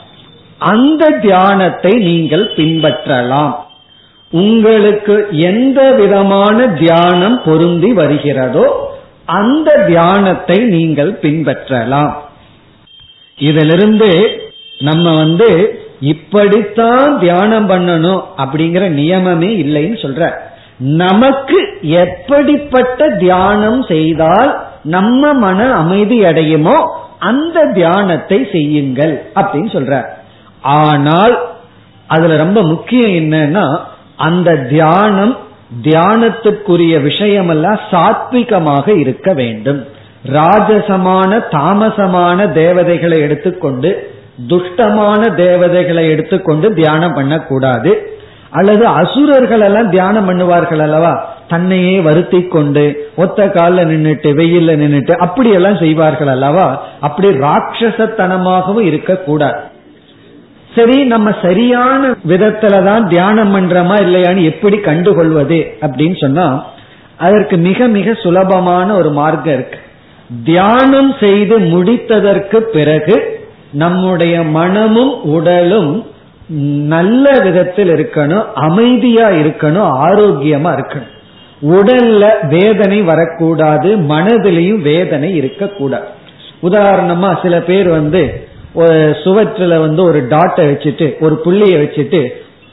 அந்த தியானத்தை நீங்கள் பின்பற்றலாம். உங்களுக்கு எந்த விதமான தியானம் பொருந்தி வருகிறதோ அந்த தியானத்தை நீங்கள் பின்பற்றலாம். இதிலிருந்து நம்ம வந்து இப்படித்தான் தியானம் பண்ணணும் அப்படிங்கிற நியமமே இல்லைன்னு சொல்ற. நமக்கு எப்படிப்பட்ட தியானம் செய்தால் நம்ம மன அமைதி அடையுமோ அந்த தியானத்தை செய்யுங்கள் அப்படின்னு சொல்ற. ஆனால் அதுல ரொம்ப முக்கியம் என்னன்னா அந்த தியானம் தியானத்துக்குரிய விஷயமெல்லாம் சாத்விகமாக இருக்க வேண்டும். ராஜசமான தாமசமான தேவதைகளை எடுத்துக்கொண்டு துஷ்டமான தேவதைகளை எடுத்துக்கொண்டு தியானம் பண்ணக்கூடாது. அல்லது அசுரர்கள் எல்லாம் தியானம் பண்ணுவார்கள் அல்லவா? தன்னையே வருத்தி கொண்டு ஒத்த காலில் நின்றுட்டு வெயில்ல நின்றுட்டு அப்படியெல்லாம் செய்வார்கள் அல்லவா? அப்படி ராட்சசத்தனமாகவும் இருக்கக்கூடாது. சரி நம்ம சரியான விதத்துல தான் தியானம் பண்றோமா இல்லையான்னு எப்படி கண்டுகொள்வது அப்படின்னு சொன்னா அதற்கு மிக மிக சுலபமான ஒரு மார்க்கம் இருக்கு. தியானம் செய்து முடித்ததற்கு பிறகு நம்முடைய மனமும் உடலும் நல்ல விதத்தில் இருக்கணும் அமைதியா இருக்கணும் ஆரோக்கியமா இருக்கணும். உடல்ல வேதனை வரக்கூடாது மனதிலையும் வேதனை இருக்கக்கூடாது. உதாரணமா சில பேர் வந்து சுவற்றில வந்து ஒரு டாட்டை வச்சுட்டு ஒரு புள்ளிய வச்சுட்டு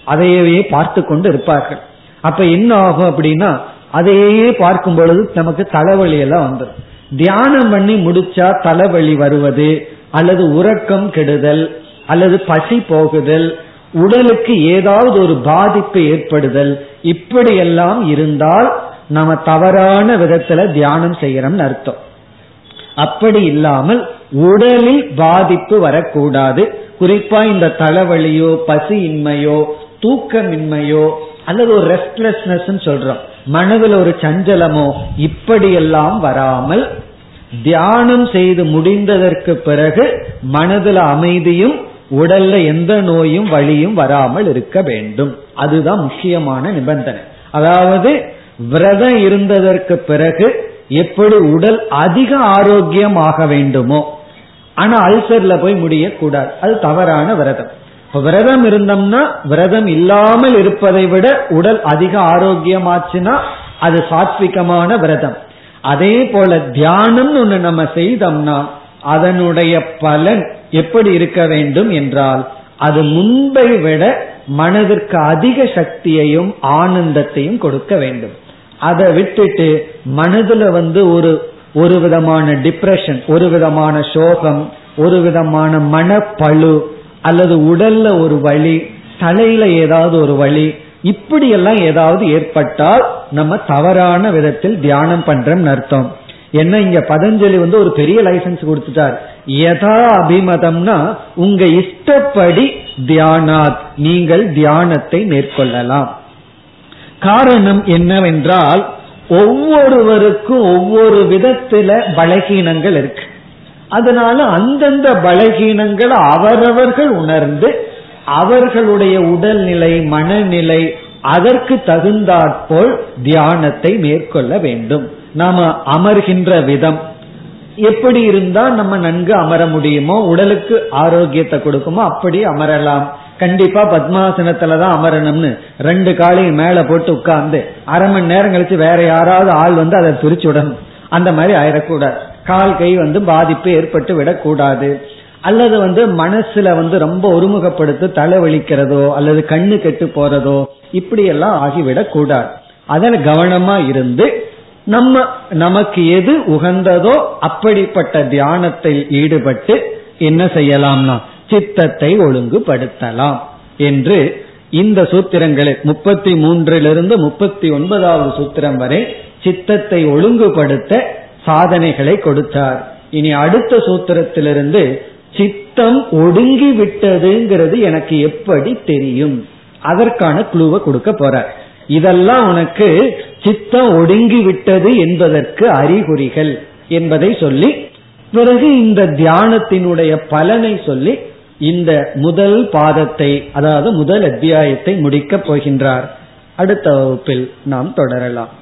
அதையே பார்த்து கொண்டு இருப்பார்கள். அப்ப என்ன ஆகும் அப்படின்னா அதையே பார்க்கும் பொழுது நமக்கு தலைவலி எல்லாம் வந்துடும் தியானம் பண்ணி முடிச்சா தலைவலி வருவது அல்லது உறக்கம் கெடுதல் அல்லது பசி போகுதல் உடலுக்கு ஏதாவது ஒரு பாதிப்பு ஏற்படுதல் இப்படியெல்லாம் இருந்தால் நம்ம தவறான விதத்துல தியானம் செய்யறோம்னு அர்த்தம். அப்படி இல்லாமல் உடலில் பாதிப்பு வரக்கூடாது. குறிப்பா இந்த தலைவலியோ பசியின்மையோ தூக்கமின்மையோ அல்லது ஒரு ரெஸ்ட்லெஸ்னஸ் சொல்றோம். மனதில் ஒரு சஞ்சலமோ இப்படியெல்லாம் வராமல் தியானம் செய்து முடிந்ததற்கு பிறகு மனதில் அமைதியும் உடல்ல எந்த நோயும் வழியும் வராமல் இருக்க வேண்டும். அதுதான் முக்கியமான நிபந்தனை. அதாவது விரதம் இருந்ததற்கு பிறகு எப்படி உடல் அதிக ஆரோக்கியம் ஆக வேண்டுமோ ஆனா அல்சர்ல போய் முடியக்கூடாது. அது தவறான விரதம். விரதம் இருந்தோம்னா விரதம் இல்லாமல் இருப்பதை விட உடல் அதிக ஆரோக்கியமாச்சுன்னா அது சாத்விகமான விரதம். அதே போல தியானம் ஒன்று நம்ம செய்தோம்னா அதனுடைய பலன் எப்படி இருக்க வேண்டும் என்றால் அது முன்பை விட மனதிற்கு அதிக சக்தியையும் ஆனந்தத்தையும் கொடுக்க வேண்டும். அதை விட்டுட்டு மனதுல வந்து ஒரு ஒரு விதமான டிப்ரெஷன் ஒரு விதமான சோகம் ஒரு விதமான மனப்பழு அல்லது உடல்ல ஒரு வழி தலையில ஏதாவது ஒரு வழி இப்படியெல்லாம் ஏதாவது ஏற்பட்டால் நம்ம தவறான விதத்தில் தியானம் பண்றோம்னு அர்த்தம். என்ன இங்க பதஞ்சலி வந்து ஒரு பெரிய லைசன்ஸ் கொடுத்துட்டார். யதா அபிமதம்னா உங்க இஷ்டப்படி தியானாத் நீங்கள் தியானத்தை மேற்கொள்ளலாம். காரணம் என்னவென்றால் ஒவ்வொருவருக்கும் ஒவ்வொரு விதத்துல பலகீனங்கள் இருக்கு. அதனால அந்தந்த பலகீனங்களை அவரவர்கள் உணர்ந்து அவர்களுடைய உடல்நிலை மனநிலை அதற்கு தகுந்தாற்போல் தியானத்தை மேற்கொள்ள வேண்டும். நாம அமர்கின்ற விதம். எப்படி இருந்தா நம்ம நன்கு அமர முடியுமோ உடலுக்கு ஆரோக்கியத்தை கொடுக்குமோ அப்படி அமரலாம். கண்டிப்பா பத்மாசனத்துலதான் அமரணும்னு ரெண்டு காலையும் மேல போட்டு உட்கார்ந்து அரை மணி நேரம் கழிச்சு வேற யாராவது ஆள் வந்து அதை பிரிச்சு விடணும் அந்த மாதிரி ஆயிடக்கூடாது. கால் கை வந்து பாதிப்பு ஏற்பட்டு விடக்கூடாது. அல்லது வந்து மனசுல வந்து ரொம்ப ஒருமுகப்படுத்தி தலைவலிக்கிறதோ அல்லது கண்ணு கெட்டு போறதோ இப்படி எல்லாம் ஆகிவிடக் கூடாது. அதில் கவனமா இருந்து நம்ம நமக்கு எது உகந்ததோ அப்படிப்பட்ட தியானத்தில் ஈடுபட்டு என்ன செய்யலாம்னா சித்தத்தை ஒழுங்குபடுத்தலாம் என்று இந்த சூத்திரங்களை முப்பத்தி மூன்றிலிருந்து முப்பத்தி ஒன்பதாவது சூத்திரம் வரை சித்தத்தை ஒழுங்குபடுத்த சாதனைகளை கொடுத்தார். இனி அடுத்த சூத்திரத்திலிருந்து சித்தம் ஒடுங்கி விட்டதுங்கிறது எனக்கு எப்படி தெரியும்? அதற்கான குழுவை கொடுக்க போற. இதெல்லாம் உனக்கு சித்தம் ஒடுங்கி விட்டது என்பதற்கு அறிகுறிகள் என்பதை சொல்லி பிறகு இந்த தியானத்தினுடைய பலனை சொல்லி இந்த முதல் பாதத்தை அதாவது முதல் அத்தியாயத்தை முடிக்கப் போகின்றார். அடுத்த வகுப்பில் நாம் தொடரலாம்.